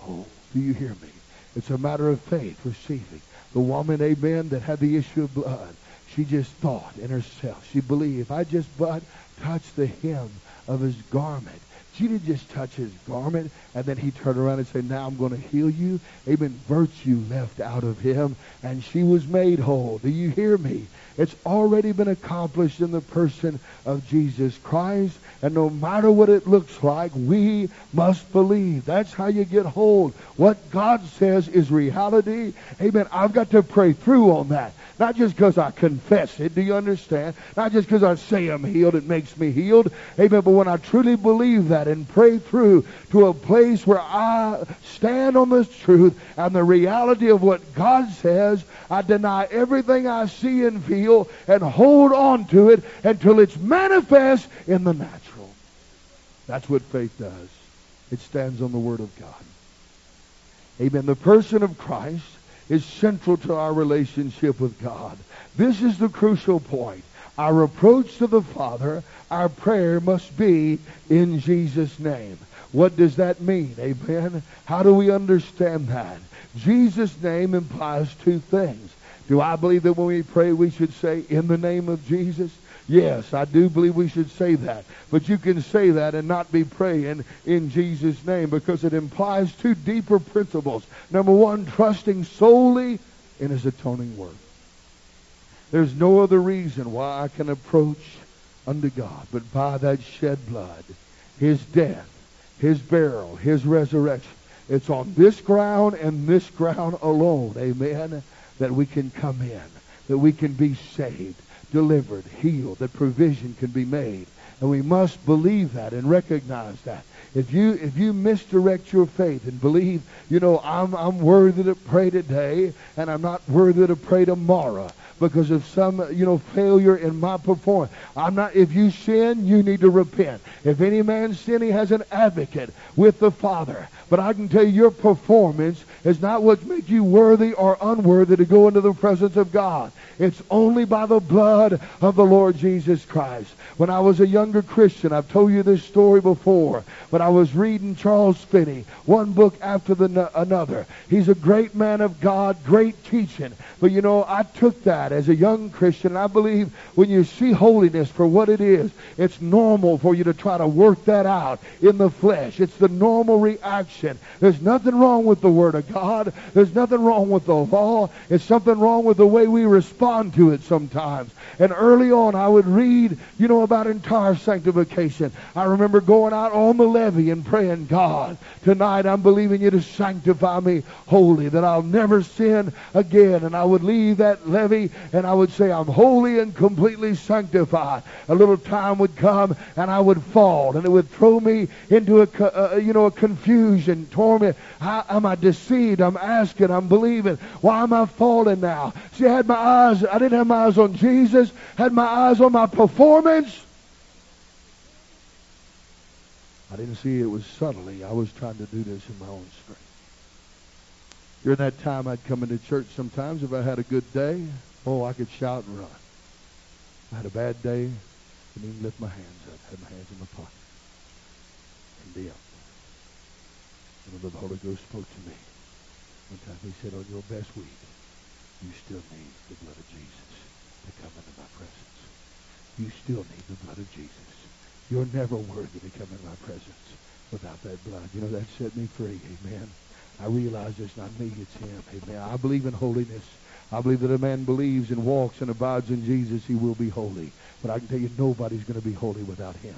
whole. Do you hear me? It's a matter of faith, receiving. The woman, amen, that had the issue of blood, she just thought in herself, she believed, if I just but touch the hem of his garment, She didn't just touch his garment and then he turned around and said, Now I'm going to heal you. Amen. Virtue left out of him and she was made whole. Do you hear me? It's already been accomplished in the person of Jesus Christ. And no matter what it looks like, we must believe. That's how you get hold. What God says is reality. Amen. I've got to pray through on that. Not just because I confess it. Do you understand? Not just because I say I'm healed, it makes me healed. Amen. But when I truly believe that and pray through to a place where I stand on this truth and the reality of what God says, I deny everything I see and feel and hold on to it until it's manifest in the natural. That's what faith does. It stands on the Word of God. Amen. The person of Christ is central to our relationship with God. This is the crucial point. Our approach to the Father, our prayer must be in Jesus' name. What does that mean? Amen. How do we understand that? Jesus' name implies two things. Do I believe that when we pray we should say in the name of Jesus? Yes, I do believe we should say that. But you can say that and not be praying in Jesus' name because it implies two deeper principles. Number one, trusting solely in his atoning work. There's no other reason why I can approach unto God but by that shed blood, his death, his burial, his resurrection. It's on this ground and this ground alone, amen, that we can come in, that we can be saved delivered, healed, that provision can be made. And we must believe that and recognize that. If you if you misdirect your faith and believe, you know, I'm I'm worthy to pray today and I'm not worthy to pray tomorrow because of some, you know, failure in my performance. I'm not, if you sin, you need to repent. If any man sin, he has an advocate with the Father. But I can tell you, your performance is not what makes you worthy or unworthy to go into the presence of God. It's only by the blood of the Lord Jesus Christ. When I was a younger Christian, I've told you this story before, but I was reading Charles Finney, one book after the another. He's a great man of God, great teaching. But you know, I took that as a young Christian. I believe when you see holiness for what it is, it's normal for you to try to work that out in the flesh. It's the normal reaction. There's nothing wrong with the Word of God. There's nothing wrong with the law. It's something wrong with the way we respond to it sometimes. And early on, I would read, you know, about entire sanctification. I remember going out on the levee and praying, God, tonight I'm believing you to sanctify me holy, that I'll never sin again. And I would leave that levee and I would say, I'm holy and completely sanctified. A little time would come and I would fall and it would throw me into a, uh, you know, a confusion, torment. How am I deceived? I'm asking, I'm believing. Why am I falling now? See, I had my eyes, I didn't have my eyes on Jesus, had my eyes on my performance. I didn't see it was subtly. I was trying to do this in my own strength. During that time, I'd come into church sometimes if I had a good day. Oh, I could shout and run. I had a bad day, I didn't even lift my hands up. I Had my hands in my pocket. Condemned. And the Holy Ghost spoke to me. One time he said, on your best week, you still need the blood of Jesus to come into my presence. You still need the blood of Jesus. You're never worthy to come in my presence without that blood. You know, that set me free. Amen. I realize it's not me, it's him. Amen. I believe in holiness. I believe that a man believes and walks and abides in Jesus, he will be holy. But I can tell you, nobody's going to be holy without him.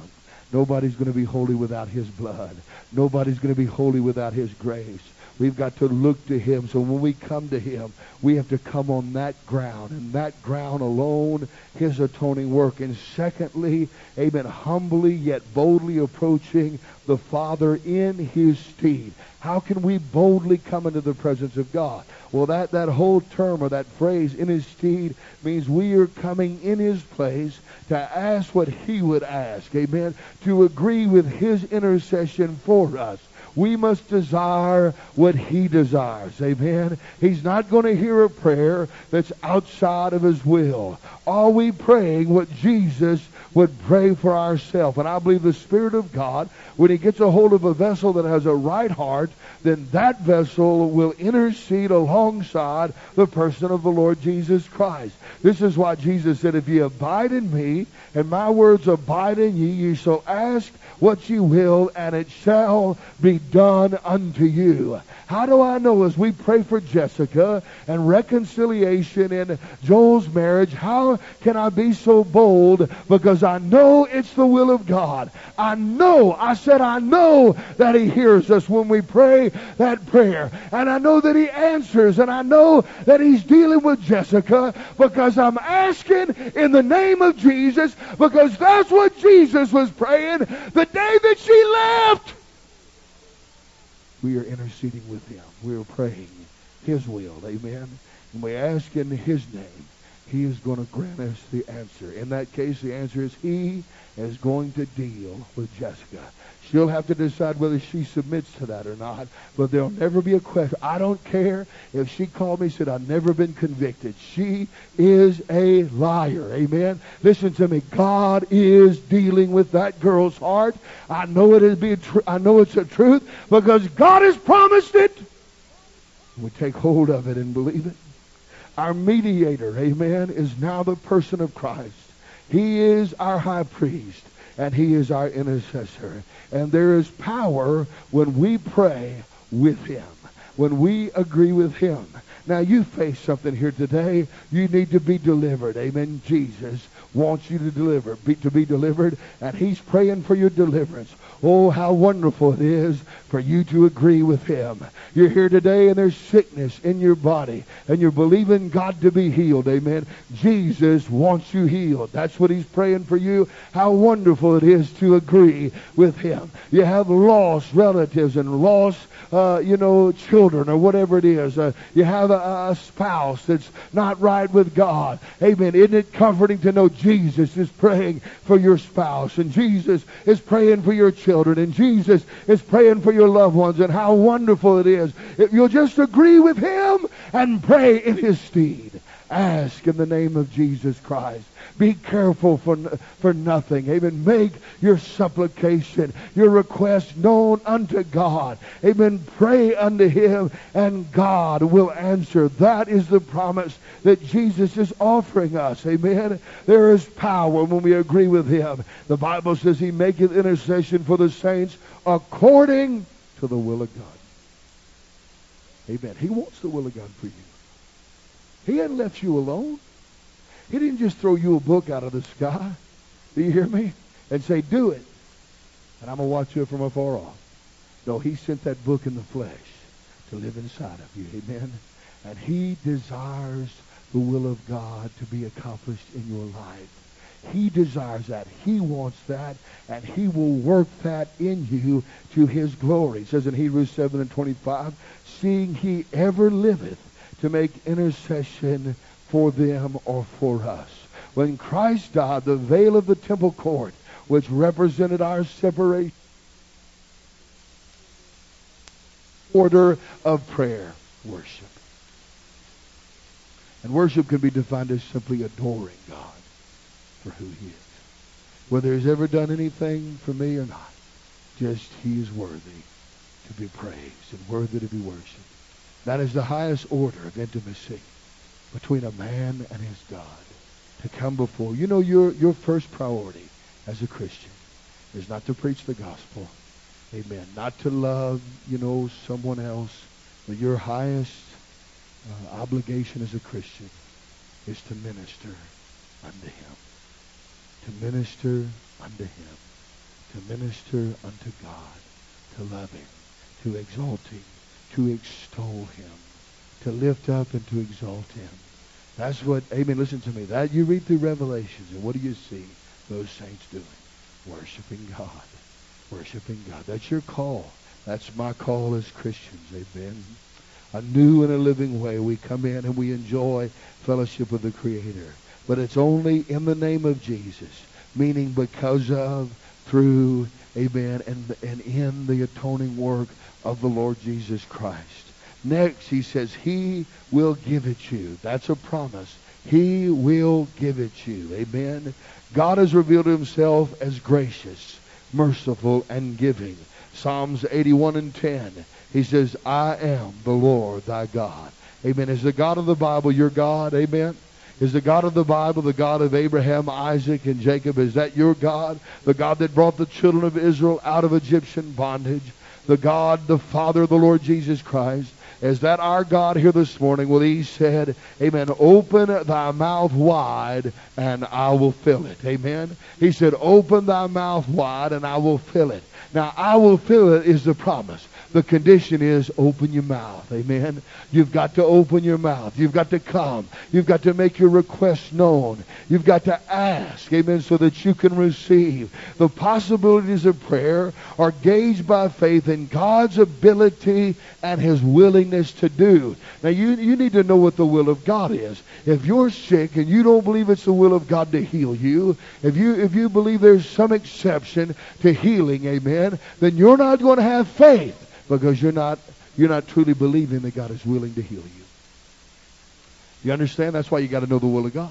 Nobody's going to be holy without his blood. Nobody's going to be holy without his grace. We've got to look to him. So when we come to him, we have to come on that ground and that ground alone, his atoning work. And secondly, amen, humbly yet boldly approaching the Father in his stead. How can we boldly come into the presence of God? Well, that, that whole term or that phrase, in his stead, means we are coming in his place to ask what he would ask. Amen. To agree with his intercession for us. We must desire what He desires. Amen. He's not going to hear a prayer that's outside of His will. Are we praying what Jesus would pray for ourselves? And I believe the Spirit of God, when He gets a hold of a vessel that has a right heart, then that vessel will intercede alongside the person of the Lord Jesus Christ. This is why Jesus said, If ye abide in me, and my words abide in ye, ye shall ask what ye will, and it shall be done unto you. How do I know as we pray for Jessica and reconciliation in Joel's marriage, how can I be so bold? Because I know it's the will of God. I know, I said I know that He hears us when we pray that prayer. And I know that He answers, and I know that He's dealing with Jessica because I'm asking in the name of Jesus because that's what Jesus was praying the day that she left. We are interceding with him. We are praying his will. Amen. And we ask in his name. He is going to grant us the answer. In that case, the answer is he is going to deal with Jessica. She'll have to decide whether she submits to that or not. But there'll never be a question. I don't care if she called me and said, I've never been convicted. She is a liar. Amen. Listen to me. God is dealing with that girl's heart. I know it is be tr- I know it's a truth because God has promised it. We take hold of it and believe it. Our mediator, amen, is now the person of Christ. He is our high priest and he is our intercessor. And there is power when we pray with him, when we agree with him. Now you face something here today. You need to be delivered. Amen. Jesus wants you to deliver, be, to be delivered, and he's praying for your deliverance. Oh, how wonderful it is for you to agree with him. You're here today and there's sickness in your body and you're believing God to be healed. Amen. Jesus wants you healed. That's what he's praying for you. How wonderful it is to agree with him. You have lost relatives and lost uh, you know, children or whatever it is. Uh, you have a, a, spouse that's not right with God. Amen. Isn't it comforting to know Jesus is praying for your spouse and Jesus is praying for your children and Jesus is praying for your loved ones and how wonderful it is if you'll just agree with him and pray in his stead. Ask in the name of Jesus Christ. Be careful for, for nothing. Amen. Make your supplication, your request known unto God. Amen. Pray unto Him and God will answer. That is the promise that Jesus is offering us. Amen. There is power when we agree with Him. The Bible says He maketh intercession for the saints according to the will of God. Amen. He wants the will of God for you. He hadn't left you alone. He didn't just throw you a book out of the sky. Do you hear me? And say, do it. And I'm going to watch you from afar off. No, he sent that book in the flesh to live inside of you. Amen. And he desires the will of God to be accomplished in your life. He desires that. He wants that. And he will work that in you to his glory. It says in Hebrews 7 and 25, seeing he ever liveth to make intercession for them or for us. When Christ died, the veil of the temple court, which represented our separation, order of prayer, worship. And worship can be defined as simply adoring God for who he is. Whether he's ever done anything for me or not, just he is worthy to be praised and worthy to be worshiped. That is the highest order of intimacy between a man and his God. To come before. You know, your, your first priority as a Christian is not to preach the gospel. Amen. Not to love, you know, someone else. But your highest uh, obligation as a Christian is to minister unto him. To minister unto him. To minister unto God. To love him. To exalt him to extol him, to lift up and to exalt him. That's what, amen, listen to me. That you read through Revelations, and what do you see those saints doing? Worshiping God. Worshiping God. That's your call. That's my call as Christians, amen. A new and a living way. We come in and we enjoy fellowship with the Creator. But it's only in the name of Jesus, meaning because of, through, Amen. And, and in the atoning work of the Lord Jesus Christ. Next, he says, He will give it you. That's a promise. He will give it you. Amen. God has revealed himself as gracious, merciful, and giving. Psalms 81 and 10. He says, I am the Lord thy God. Amen. Is the God of the Bible your God? Amen. Is the God of the Bible the God of Abraham, Isaac, and Jacob? Is that your God? The God that brought the children of Israel out of Egyptian bondage? The God, the Father of the Lord Jesus Christ? Is that our God here this morning? Well, he said, Amen. Open thy mouth wide and I will fill it. Amen. He said, Open thy mouth wide and I will fill it. Now, I will fill it is the promise. The condition is open your mouth. Amen. You've got to open your mouth. You've got to come. You've got to make your request known. You've got to ask. Amen. So that you can receive. The possibilities of prayer are gauged by faith in God's ability and his willingness to do. Now you, you need to know what the will of God is. If you're sick and you don't believe it's the will of God to heal you, if you if you believe there's some exception to healing, amen, then you're not going to have faith because you're not you're not truly believing that God is willing to heal you. You understand? That's why you got to know the will of God.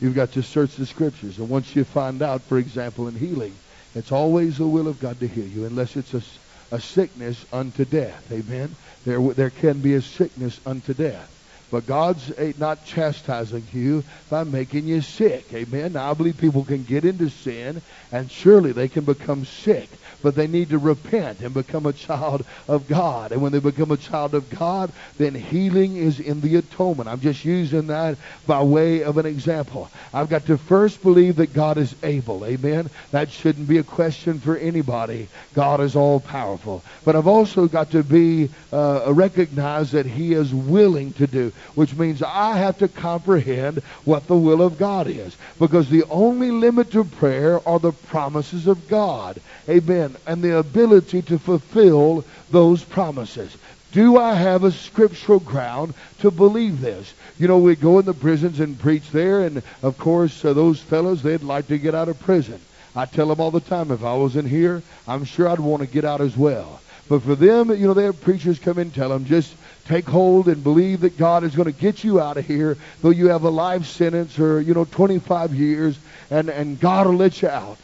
You've got to search the scriptures. And once you find out, for example, in healing, it's always the will of God to heal you, unless it's a, a sickness unto death. Amen? There, there can be a sickness unto death. But God's eh, not chastising you by making you sick. Amen. Now, I believe people can get into sin, and surely they can become sick but they need to repent and become a child of God. And when they become a child of God, then healing is in the atonement. I'm just using that by way of an example. I've got to first believe that God is able. Amen. That shouldn't be a question for anybody. God is all powerful. But I've also got to be uh, recognize that He is willing to do, which means I have to comprehend what the will of God is. Because the only limit to prayer are the promises of God. Amen and the ability to fulfill those promises. Do I have a scriptural ground to believe this? You know, we go in the prisons and preach there, and of course, uh, those fellows, they'd like to get out of prison. I tell them all the time, if I was in here, I'm sure I'd want to get out as well. But for them, you know, their preachers come and tell them, just take hold and believe that God is going to get you out of here, though you have a life sentence or, you know, 25 years, and, and God will let you out.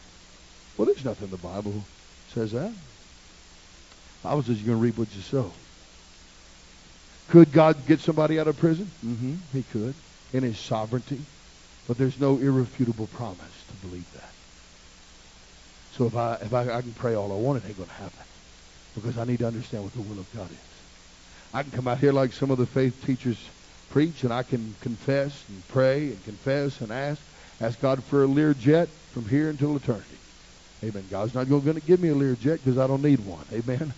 Well, there's nothing in the Bible says that. Bible says you're going to reap what you sow. Could God get somebody out of prison? Mm-hmm. He could in his sovereignty. But there's no irrefutable promise to believe that. So if I if I, I can pray all I want, it ain't going to happen. Because I need to understand what the will of God is. I can come out here like some of the faith teachers preach, and I can confess and pray and confess and ask. Ask God for a Learjet from here until eternity. Amen. God's not going to give me a Learjet because I don't need one. Amen.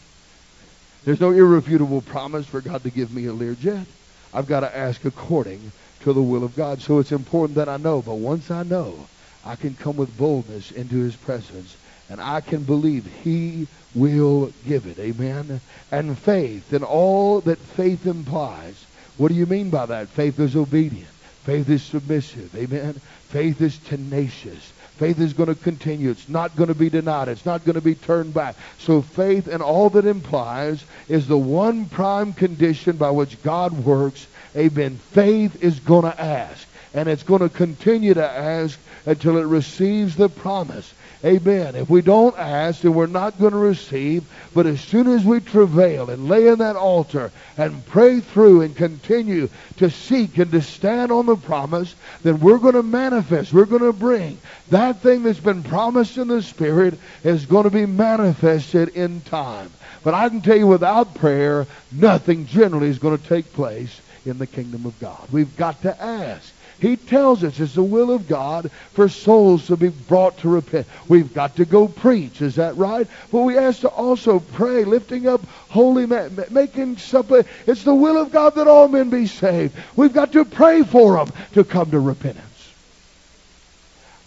There's no irrefutable promise for God to give me a Learjet. I've got to ask according to the will of God. So it's important that I know. But once I know, I can come with boldness into his presence and I can believe he will give it. Amen. And faith and all that faith implies. What do you mean by that? Faith is obedient. Faith is submissive. Amen. Faith is tenacious. Faith is going to continue. It's not going to be denied. It's not going to be turned back. So faith and all that implies is the one prime condition by which God works. Amen. Faith is going to ask. And it's going to continue to ask until it receives the promise. Amen. If we don't ask, then we're not going to receive. But as soon as we travail and lay in that altar and pray through and continue to seek and to stand on the promise, then we're going to manifest. We're going to bring that thing that's been promised in the Spirit is going to be manifested in time. But I can tell you without prayer, nothing generally is going to take place in the kingdom of God. We've got to ask. He tells us it's the will of God for souls to be brought to repent. We've got to go preach. Is that right? But we ask to also pray, lifting up holy men, making supper. It's the will of God that all men be saved. We've got to pray for them to come to repentance.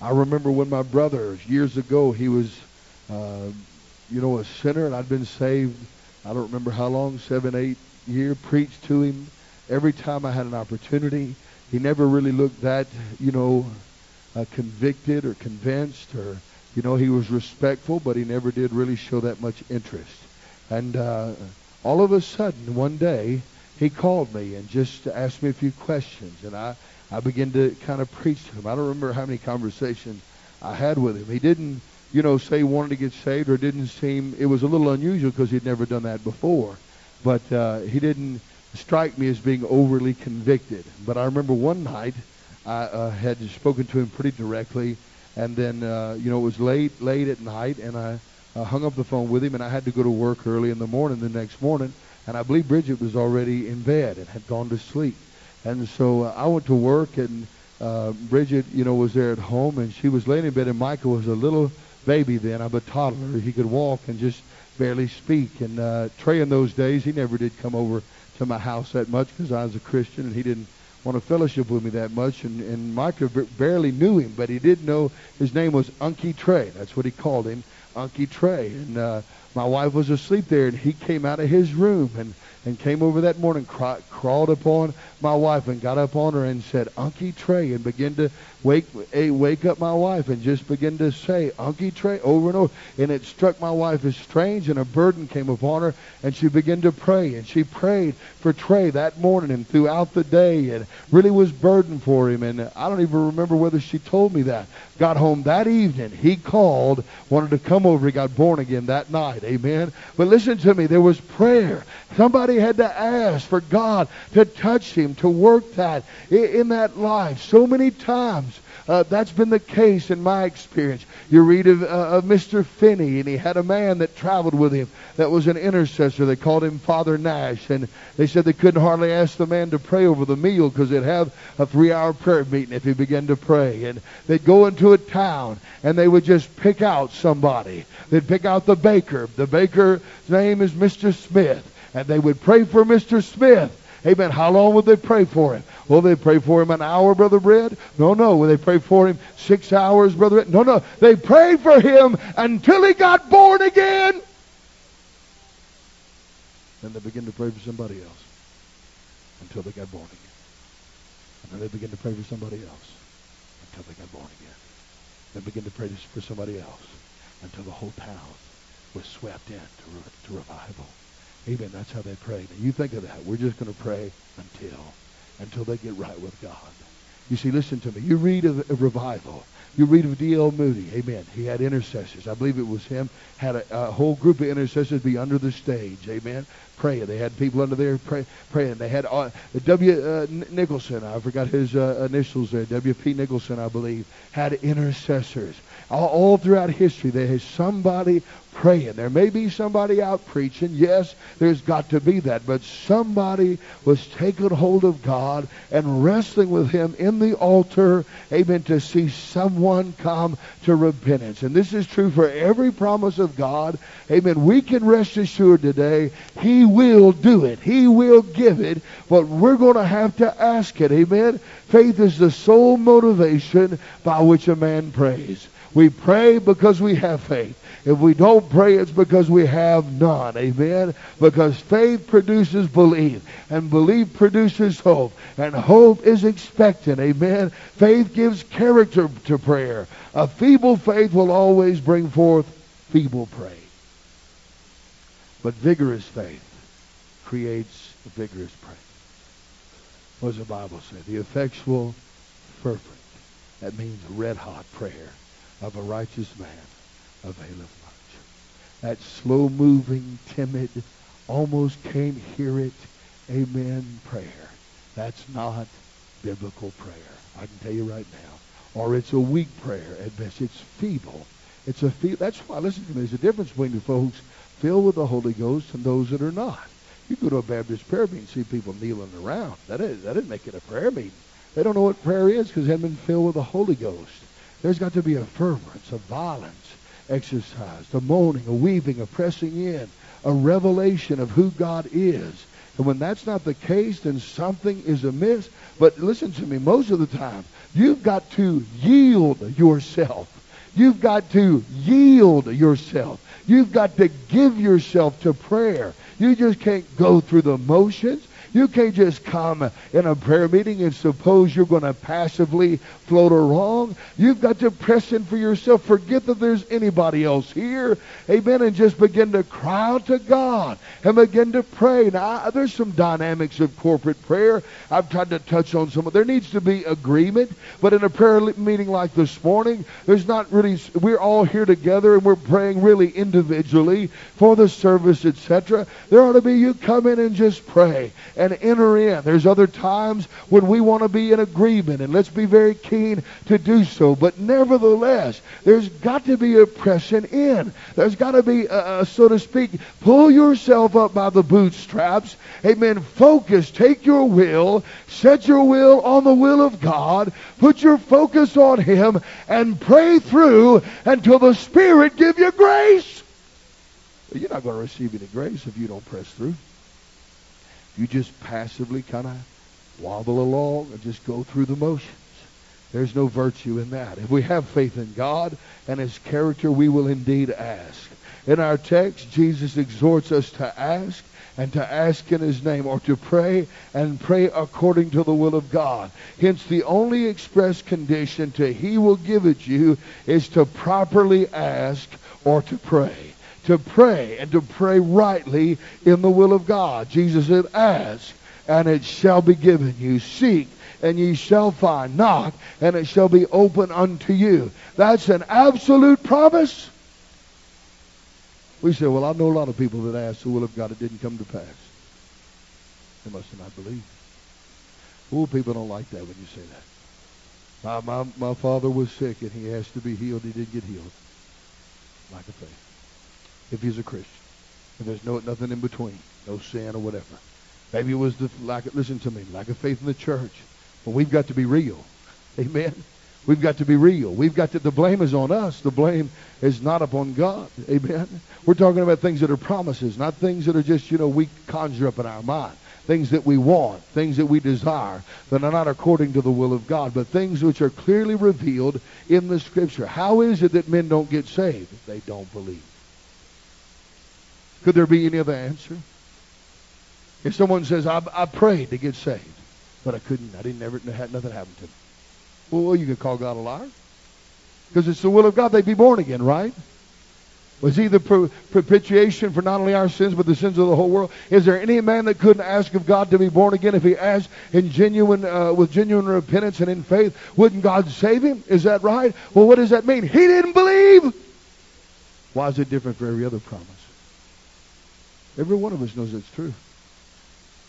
I remember when my brother, years ago, he was, uh, you know, a sinner, and I'd been saved, I don't remember how long, seven, eight years, preached to him every time I had an opportunity. He never really looked that, you know, uh, convicted or convinced or you know, he was respectful, but he never did really show that much interest. And uh, all of a sudden, one day, he called me and just asked me a few questions, and I, I began to kind of preach to him. I don't remember how many conversations I had with him. He didn't, you know, say he wanted to get saved, or didn't seem. It was a little unusual because he'd never done that before, but uh, he didn't strike me as being overly convicted. But I remember one night I uh, had spoken to him pretty directly, and then uh, you know it was late, late at night, and I uh, hung up the phone with him, and I had to go to work early in the morning the next morning, and I believe Bridget was already in bed and had gone to sleep, and so uh, I went to work, and uh, Bridget, you know, was there at home, and she was laying in bed, and Michael was a little baby then, I'm a toddler. He could walk and just barely speak, and uh, Trey in those days, he never did come over to my house that much because I was a Christian, and he didn't want to fellowship with me that much. And, and Micah barely knew him, but he did know his name was Unky Trey. That's what he called him, Unky Trey. And uh, my wife was asleep there, and he came out of his room and and came over that morning, cra- crawled upon my wife and got up on her and said, Unky Trey, and began to wake eh, wake up my wife and just begin to say, Unky Trey, over and over. And it struck my wife as strange, and a burden came upon her, and she began to pray. And she prayed for Trey that morning and throughout the day, and really was burdened for him. And I don't even remember whether she told me that. Got home that evening. He called, wanted to come over. He got born again that night. Amen. But listen to me. There was prayer. Somebody had to ask for God to touch him, to work that in that life. So many times uh, that's been the case in my experience. You read of, uh, of Mr. Finney, and he had a man that traveled with him that was an intercessor. They called him Father Nash, and they said they couldn't hardly ask the man to pray over the meal because they'd have a three-hour prayer meeting if he began to pray. And they'd go into a town, and they would just pick out somebody. They'd pick out the baker. The baker's name is Mr. Smith, and they would pray for Mr. Smith. Amen. How long would they pray for him? Will they pray for him an hour, Brother Bread? No, no. Will they pray for him six hours, Brother Bread? No, no. They prayed for him until he got born again. Then they begin to pray for somebody else until they got born again. And then they begin to pray for somebody else until they got born again. Then begin to pray for somebody else until the whole town was swept into to revival. Amen. That's how they pray. Now you think of that. We're just going to pray until, until they get right with God. You see, listen to me. You read of, of revival. You read of D.L. Moody. Amen. He had intercessors. I believe it was him. Had a, a whole group of intercessors be under the stage. Amen. Praying. They had people under there pray, praying. They had uh, W. Uh, Nicholson. I forgot his uh, initials there. W.P. Nicholson, I believe, had intercessors. All, all throughout history, there is somebody praying. There may be somebody out preaching. Yes, there's got to be that. But somebody was taking hold of God and wrestling with Him in the altar, amen, to see someone come to repentance. And this is true for every promise of God. Amen. We can rest assured today He will do it. He will give it. But we're going to have to ask it. Amen. Faith is the sole motivation by which a man prays. We pray because we have faith. If we don't pray, it's because we have none. Amen? Because faith produces belief, and belief produces hope, and hope is expectant. Amen? Faith gives character to prayer. A feeble faith will always bring forth feeble praise. But vigorous faith creates vigorous praise. What does the Bible say? The effectual, fervent. That means red hot prayer of a righteous man availeth much. That slow moving, timid, almost can't hear it, amen prayer. That's not biblical prayer. I can tell you right now. Or it's a weak prayer at best. It's feeble. It's a feel. That's why, listen to me, there's a difference between the folks filled with the Holy Ghost and those that are not. You go to a Baptist prayer meeting and see people kneeling around. That, is, that doesn't make it a prayer meeting. They don't know what prayer is because they haven't been filled with the Holy Ghost. There's got to be a fervence, a violence exercised, a moaning, a weaving, a pressing in, a revelation of who God is. And when that's not the case, then something is amiss. But listen to me, most of the time, you've got to yield yourself. You've got to yield yourself. You've got to give yourself to prayer. You just can't go through the motions. You can't just come in a prayer meeting and suppose you're going to passively float along. You've got to press in for yourself. Forget that there's anybody else here. Amen. And just begin to cry out to God and begin to pray. Now, there's some dynamics of corporate prayer. I've tried to touch on some. Of there needs to be agreement. But in a prayer meeting like this morning, there's not really, we're all here together and we're praying really individually for the service, etc. There ought to be you come in and just pray and enter in. There's other times when we want to be in agreement, and let's be very keen to do so. But nevertheless, there's got to be a pressing in. There's got to be, uh, so to speak, pull yourself up by the bootstraps. Amen. Focus. Take your will. Set your will on the will of God. Put your focus on Him and pray through until the Spirit give you grace. You're not going to receive any grace if you don't press through. You just passively kind of wobble along and just go through the motions. There's no virtue in that. If we have faith in God and His character, we will indeed ask. In our text, Jesus exhorts us to ask and to ask in His name or to pray and pray according to the will of God. Hence, the only express condition to He will give it you is to properly ask or to pray to pray and to pray rightly in the will of God. Jesus said, Ask, and it shall be given you. Seek, and ye shall find. Knock, and it shall be open unto you. That's an absolute promise. We say, well, I know a lot of people that asked the will of God. It didn't come to pass. They must have not believed. Well, people don't like that when you say that. My, my, my father was sick and he asked to be healed. He didn't get healed. Lack of faith if he's a Christian. If there's no nothing in between, no sin or whatever. Maybe it was the lack of, listen to me, lack of faith in the church. But we've got to be real. Amen. We've got to be real. We've got to, the blame is on us. The blame is not upon God. Amen. We're talking about things that are promises, not things that are just, you know, we conjure up in our mind. Things that we want, things that we desire, that are not according to the will of God, but things which are clearly revealed in the Scripture. How is it that men don't get saved? If they don't believe. Could there be any other answer? If someone says, I, I prayed to get saved, but I couldn't, I didn't ever, nothing happen to me. Well, you could call God a liar. Because it's the will of God They'd be born again, right? Was he the propitiation for not only our sins, but the sins of the whole world? Is there any man that couldn't ask of God to be born again if he asked in genuine, uh, with genuine repentance and in faith? Wouldn't God save him? Is that right? Well, what does that mean? He didn't believe. Why is it different for every other promise? Every one of us knows it's true.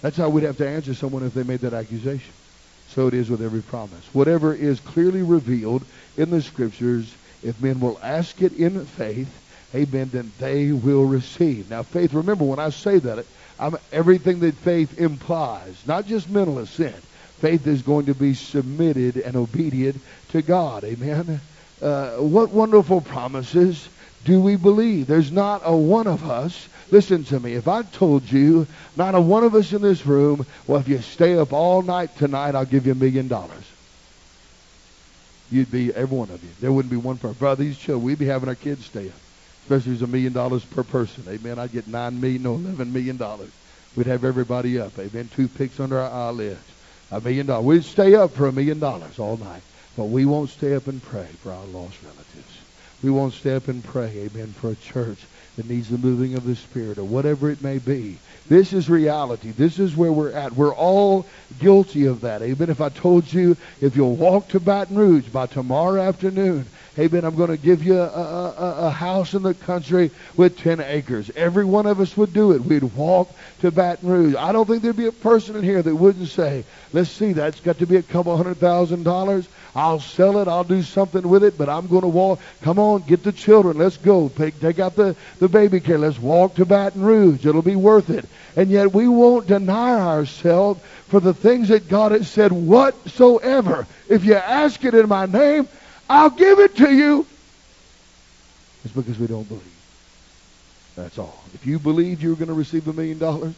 That's how we'd have to answer someone if they made that accusation. So it is with every promise. Whatever is clearly revealed in the scriptures, if men will ask it in faith, amen, then they will receive. Now, faith, remember when I say that, I'm, everything that faith implies, not just mental assent, faith is going to be submitted and obedient to God. Amen. Uh, what wonderful promises do we believe? There's not a one of us Listen to me. If I told you, not a one of us in this room, well, if you stay up all night tonight, I'll give you a million dollars. You'd be, every one of you. There wouldn't be one for brother. These children, we'd be having our kids stay up. Especially if it's a million dollars per person. Amen. I'd get nine million or eleven million dollars. We'd have everybody up. Amen. Toothpicks under our eyelids. A million dollars. We'd stay up for a million dollars all night. But we won't stay up and pray for our lost relatives. We won't stay up and pray, amen, for a church that needs the moving of the Spirit or whatever it may be. This is reality. This is where we're at. We're all guilty of that. Even If I told you if you'll walk to Baton Rouge by tomorrow afternoon, amen, I'm going to give you a, a, a house in the country with 10 acres. Every one of us would do it. We'd walk to Baton Rouge. I don't think there'd be a person in here that wouldn't say, let's see, that's got to be a couple hundred thousand dollars. I'll sell it. I'll do something with it, but I'm going to walk. Come on, get the children. Let's go. Take, take out the, the baby care. Let's walk to Baton Rouge. It'll be worth it. And yet we won't deny ourselves for the things that God has said whatsoever. If you ask it in my name, I'll give it to you. It's because we don't believe. That's all. If you believed you were going to receive a million dollars,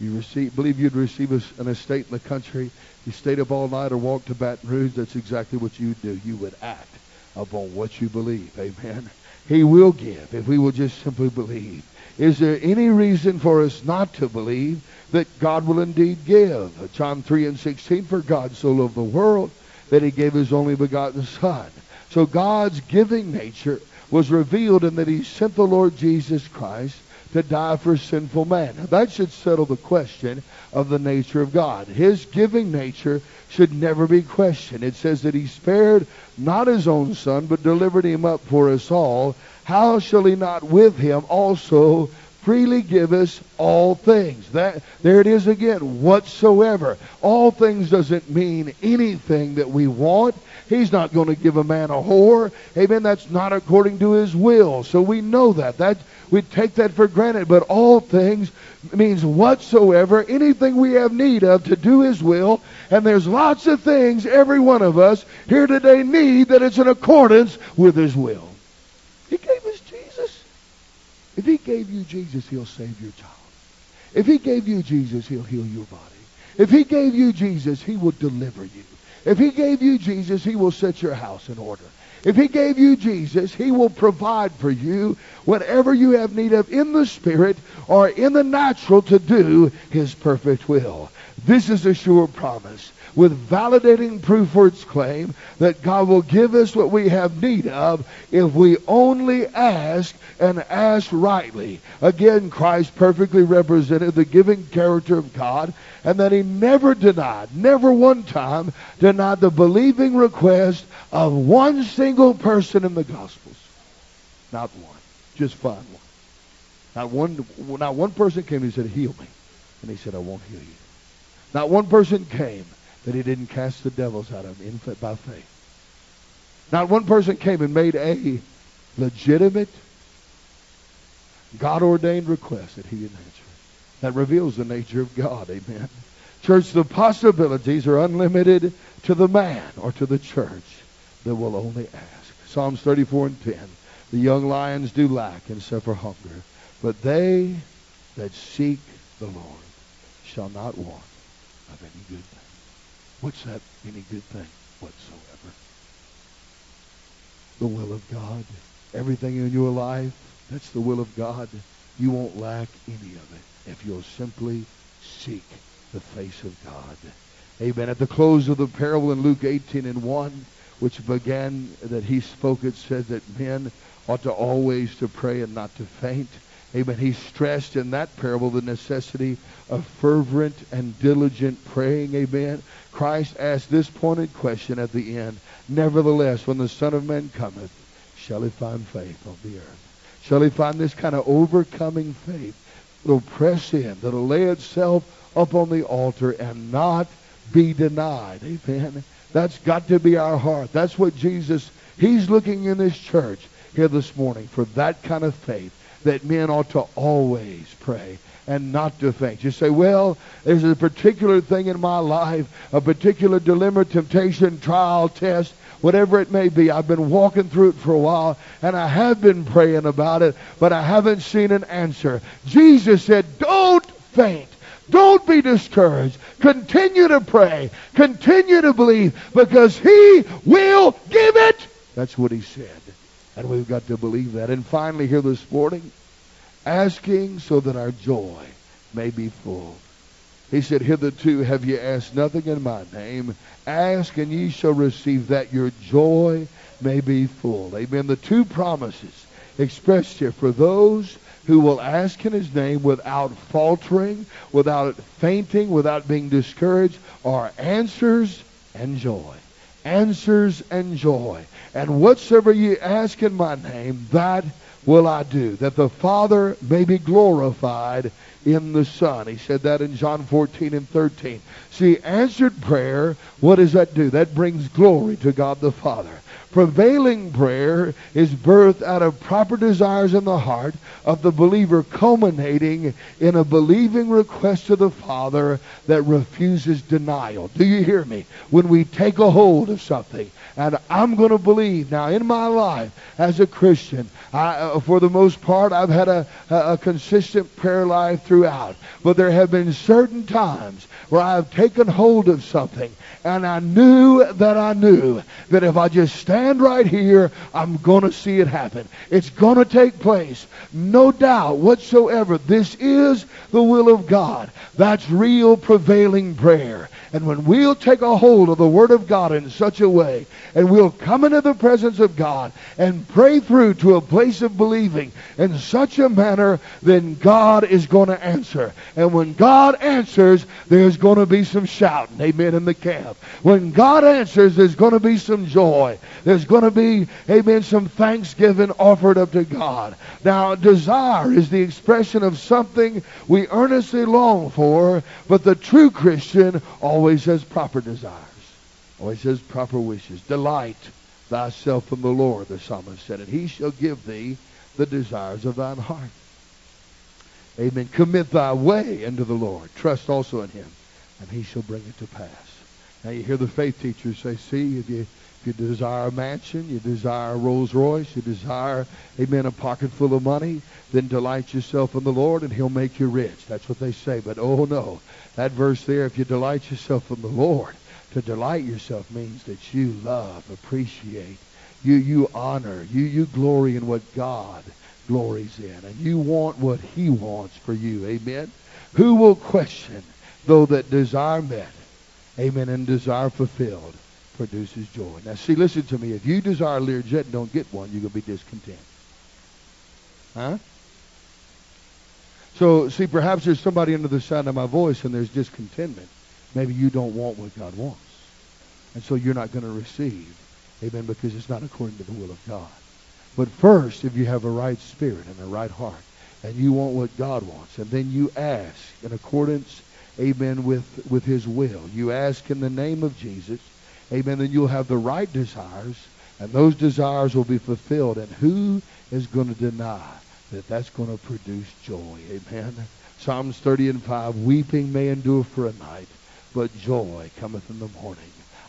you receive, believe you'd receive an estate in the country, you stayed up all night or walked to Baton Rouge, that's exactly what you'd do. You would act upon what you believe. Amen. He will give if we will just simply believe. Is there any reason for us not to believe that God will indeed give? John 3 and 16, for God so loved the world that he gave his only begotten Son. So God's giving nature was revealed in that he sent the Lord Jesus Christ to die for sinful man. Now, that should settle the question of the nature of God. His giving nature should never be questioned. It says that he spared not his own son, but delivered him up for us all. How shall he not with him also freely give us all things? That there it is again, whatsoever. All things doesn't mean anything that we want. He's not going to give a man a whore. Amen. That's not according to his will. So we know that. That we take that for granted. But all things means whatsoever, anything we have need of to do his will. And there's lots of things every one of us here today need that it's in accordance with his will. He gave. If he gave you Jesus, he'll save your child. If he gave you Jesus, he'll heal your body. If he gave you Jesus, he will deliver you. If he gave you Jesus, he will set your house in order. If he gave you Jesus, he will provide for you whatever you have need of in the spirit or in the natural to do his perfect will. This is a sure promise with validating proof for its claim that God will give us what we have need of if we only ask and ask rightly. Again, Christ perfectly represented the giving character of God and that he never denied, never one time denied the believing request of one single person in the Gospels. Not one. Just find one. Not one, not one person came and said, heal me. And he said, I won't heal you. Not one person came that he didn't cast the devils out of him in, by faith. Not one person came and made a legitimate, God ordained request that he didn't answer. That reveals the nature of God. Amen. Church, the possibilities are unlimited to the man or to the church that will only ask. Psalms 34 and 10. The young lions do lack and suffer hunger, but they that seek the Lord shall not want of any good thing. What's that any good thing whatsoever? The will of God. Everything in your life, that's the will of God. You won't lack any of it if you'll simply seek the face of God. Amen. At the close of the parable in Luke 18 and 1, which began that he spoke, it said that men ought to always to pray and not to faint. Amen. He stressed in that parable the necessity of fervent and diligent praying. Amen. Christ asked this pointed question at the end. Nevertheless, when the Son of Man cometh, shall he find faith on the earth? Shall he find this kind of overcoming faith that'll press in, that'll lay itself up on the altar and not be denied? Amen. That's got to be our heart. That's what Jesus, he's looking in this church here this morning for that kind of faith that men ought to always pray and not to faint. You say, well, there's a particular thing in my life, a particular dilemma, temptation, trial, test, whatever it may be. I've been walking through it for a while, and I have been praying about it, but I haven't seen an answer. Jesus said, don't faint. Don't be discouraged. Continue to pray. Continue to believe because he will give it. That's what he said. And we've got to believe that. And finally, here this morning, asking so that our joy may be full. He said, Hitherto have ye asked nothing in my name. Ask and ye shall receive that your joy may be full. Amen. The two promises expressed here for those who will ask in his name without faltering, without fainting, without being discouraged, are answers and joy. Answers and joy. And whatsoever ye ask in my name, that will I do, that the Father may be glorified in the Son. He said that in John 14 and 13. See, answered prayer, what does that do? That brings glory to God the Father. Prevailing prayer is birthed out of proper desires in the heart of the believer, culminating in a believing request to the Father that refuses denial. Do you hear me? When we take a hold of something, and I'm going to believe now in my life as a Christian, I, uh, for the most part, I've had a, a, a consistent prayer life throughout. But there have been certain times where I've taken hold of something and I knew that I knew that if I just stand right here, I'm going to see it happen. It's going to take place. No doubt whatsoever. This is the will of God. That's real prevailing prayer. And when we'll take a hold of the Word of God in such a way, and we'll come into the presence of God and pray through to a place of believing in such a manner, then God is going to answer. And when God answers, there's going to be some shouting, amen, in the camp. When God answers, there's going to be some joy. There's going to be, amen, some thanksgiving offered up to God. Now, desire is the expression of something we earnestly long for, but the true Christian always has proper desires, always has proper wishes. Delight thyself in the Lord, the psalmist said, and he shall give thee the desires of thine heart. Amen. Commit thy way unto the Lord. Trust also in him, and he shall bring it to pass. Now you hear the faith teachers say, see, if you if you desire a mansion, you desire a Rolls Royce, you desire, amen, a pocket full of money, then delight yourself in the Lord and he'll make you rich. That's what they say. But oh no, that verse there, if you delight yourself in the Lord, to delight yourself means that you love, appreciate, you, you honor, you, you glory in what God glories in. And you want what he wants for you. Amen. Who will question, though that desire met, amen, and desire fulfilled, produces joy. Now, see, listen to me. If you desire a Learjet and don't get one, you're going to be discontent. Huh? So, see, perhaps there's somebody under the sound of my voice and there's discontentment. Maybe you don't want what God wants. And so you're not going to receive. Amen. Because it's not according to the will of God. But first, if you have a right spirit and a right heart, and you want what God wants, and then you ask in accordance, amen, with, with his will. You ask in the name of Jesus, amen, then you'll have the right desires, and those desires will be fulfilled. And who is going to deny that that's going to produce joy? Amen. Psalms 30 and 5, weeping may endure for a night, but joy cometh in the morning.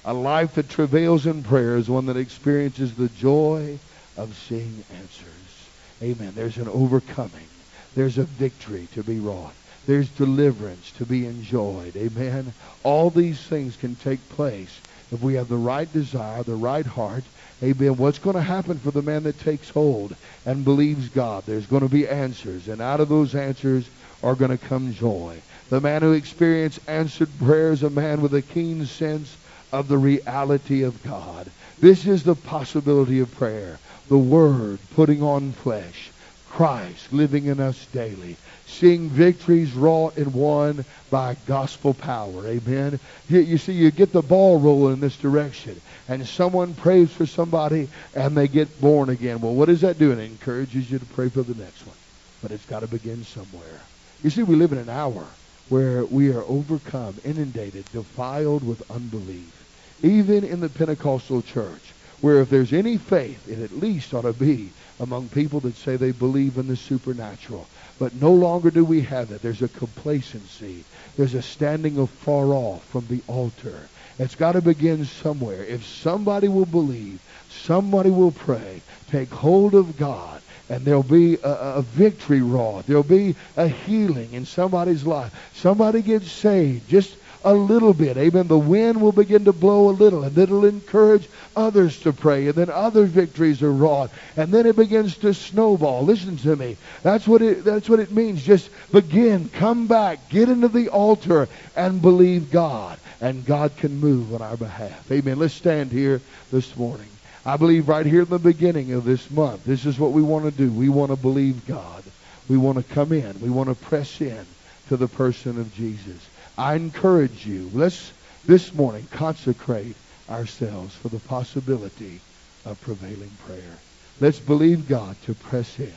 A life that travails in prayer is one that experiences the joy of seeing answers. Amen. There's an overcoming. There's a victory to be wrought. There's deliverance to be enjoyed. Amen. All these things can take place if we have the right desire, the right heart, amen, what's going to happen for the man that takes hold and believes God? There's going to be answers, and out of those answers are going to come joy. The man who experienced answered prayer is a man with a keen sense of the reality of God. This is the possibility of prayer. The Word putting on flesh. Christ living in us daily seeing victories wrought and won by gospel power. Amen. You, you, see, you get the ball rolling in this direction, and someone prays for somebody, and they get born again. Well, what does that do? It encourages you to pray for the next one. But it's got to begin somewhere. You see, we live in an hour where we are overcome, inundated, defiled with unbelief. Even in the Pentecostal church, where if there's any faith, it at least ought to be among people that say they believe in the supernatural. But no longer do we have that. There's a complacency. There's a standing afar off from the altar. It's got to begin somewhere. If somebody will believe, somebody will pray, take hold of God, and there'll be a, a, victory wrought. There'll be a healing in somebody's life. Somebody gets saved. Just a little bit. Amen. The wind will begin to blow a little, and it'll encourage others to pray, and then other victories are wrought, and then it begins to snowball. Listen to me. That's what it that's what it means. Just begin, come back, get into the altar and believe God. And God can move on our behalf. Amen. Let's stand here this morning. I believe right here in the beginning of this month, this is what we want to do. We want to believe God. We want to come in. We want to press in to the person of Jesus. I encourage you, let's this morning consecrate ourselves for the possibility of prevailing prayer. Let's believe God to press in,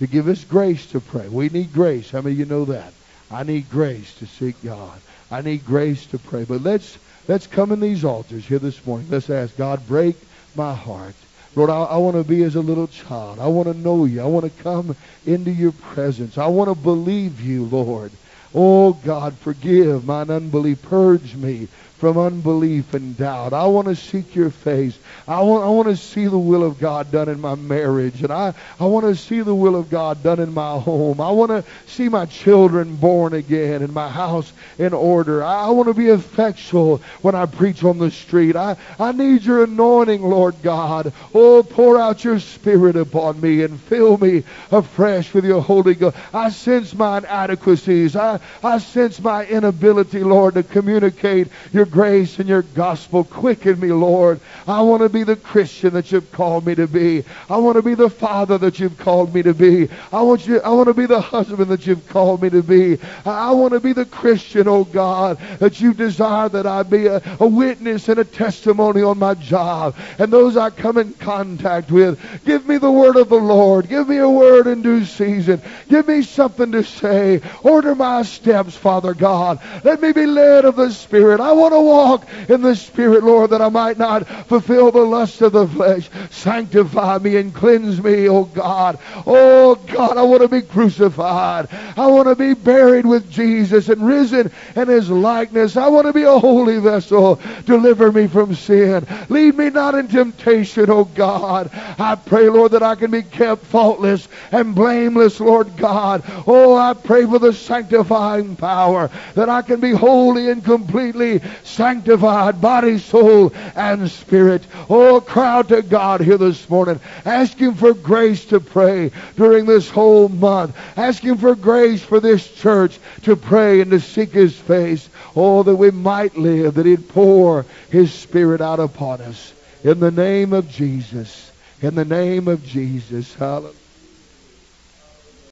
to give us grace to pray. We need grace. How many of you know that? I need grace to seek God. I need grace to pray. But let's let's come in these altars here this morning. Let's ask God, break my heart. Lord, I, I want to be as a little child. I want to know you. I want to come into your presence. I want to believe you, Lord. Oh God, forgive mine unbelief. Purge me from unbelief and doubt. I want to seek your face. I want, I want to see the will of God done in my marriage. And I, I want to see the will of God done in my home. I want to see my children born again and my house in order. I, I want to be effectual when I preach on the street. I, I need your anointing, Lord God. Oh, pour out your spirit upon me and fill me afresh with your Holy Ghost. I sense my inadequacies. I, I sense my inability, Lord, to communicate your grace and your gospel. Quicken me, Lord. I want to be the Christian that you've called me to be. I want to be the father that you've called me to be. I want you. I want to be the husband that you've called me to be. I want to be the Christian, oh God, that you desire that I be a, a witness and a testimony on my job and those I come in contact with. Give me the word of the Lord. Give me a word in due season. Give me something to say. Order my steps, Father God. Let me be led of the Spirit. I want to walk in the Spirit, Lord, that I might not fulfill the lust of the flesh. Sanctify me and cleanse me, oh God. Oh God, I want to be crucified. I want to be buried with Jesus and risen in his likeness. I want to be a holy vessel. Deliver me from sin. Lead me not in temptation, oh God. I pray, Lord, that I can be kept faultless and blameless, Lord God. Oh, I pray for the sanctifying power that I can be holy and completely sanctified, body, soul, and spirit. Oh, crowd to God here this morning. Ask Him for grace to pray during this whole month. Ask Him for grace for this church to pray and to seek His face. Oh, that we might live, that He'd pour His Spirit out upon us. In the name of Jesus. In the name of Jesus. Hallelujah.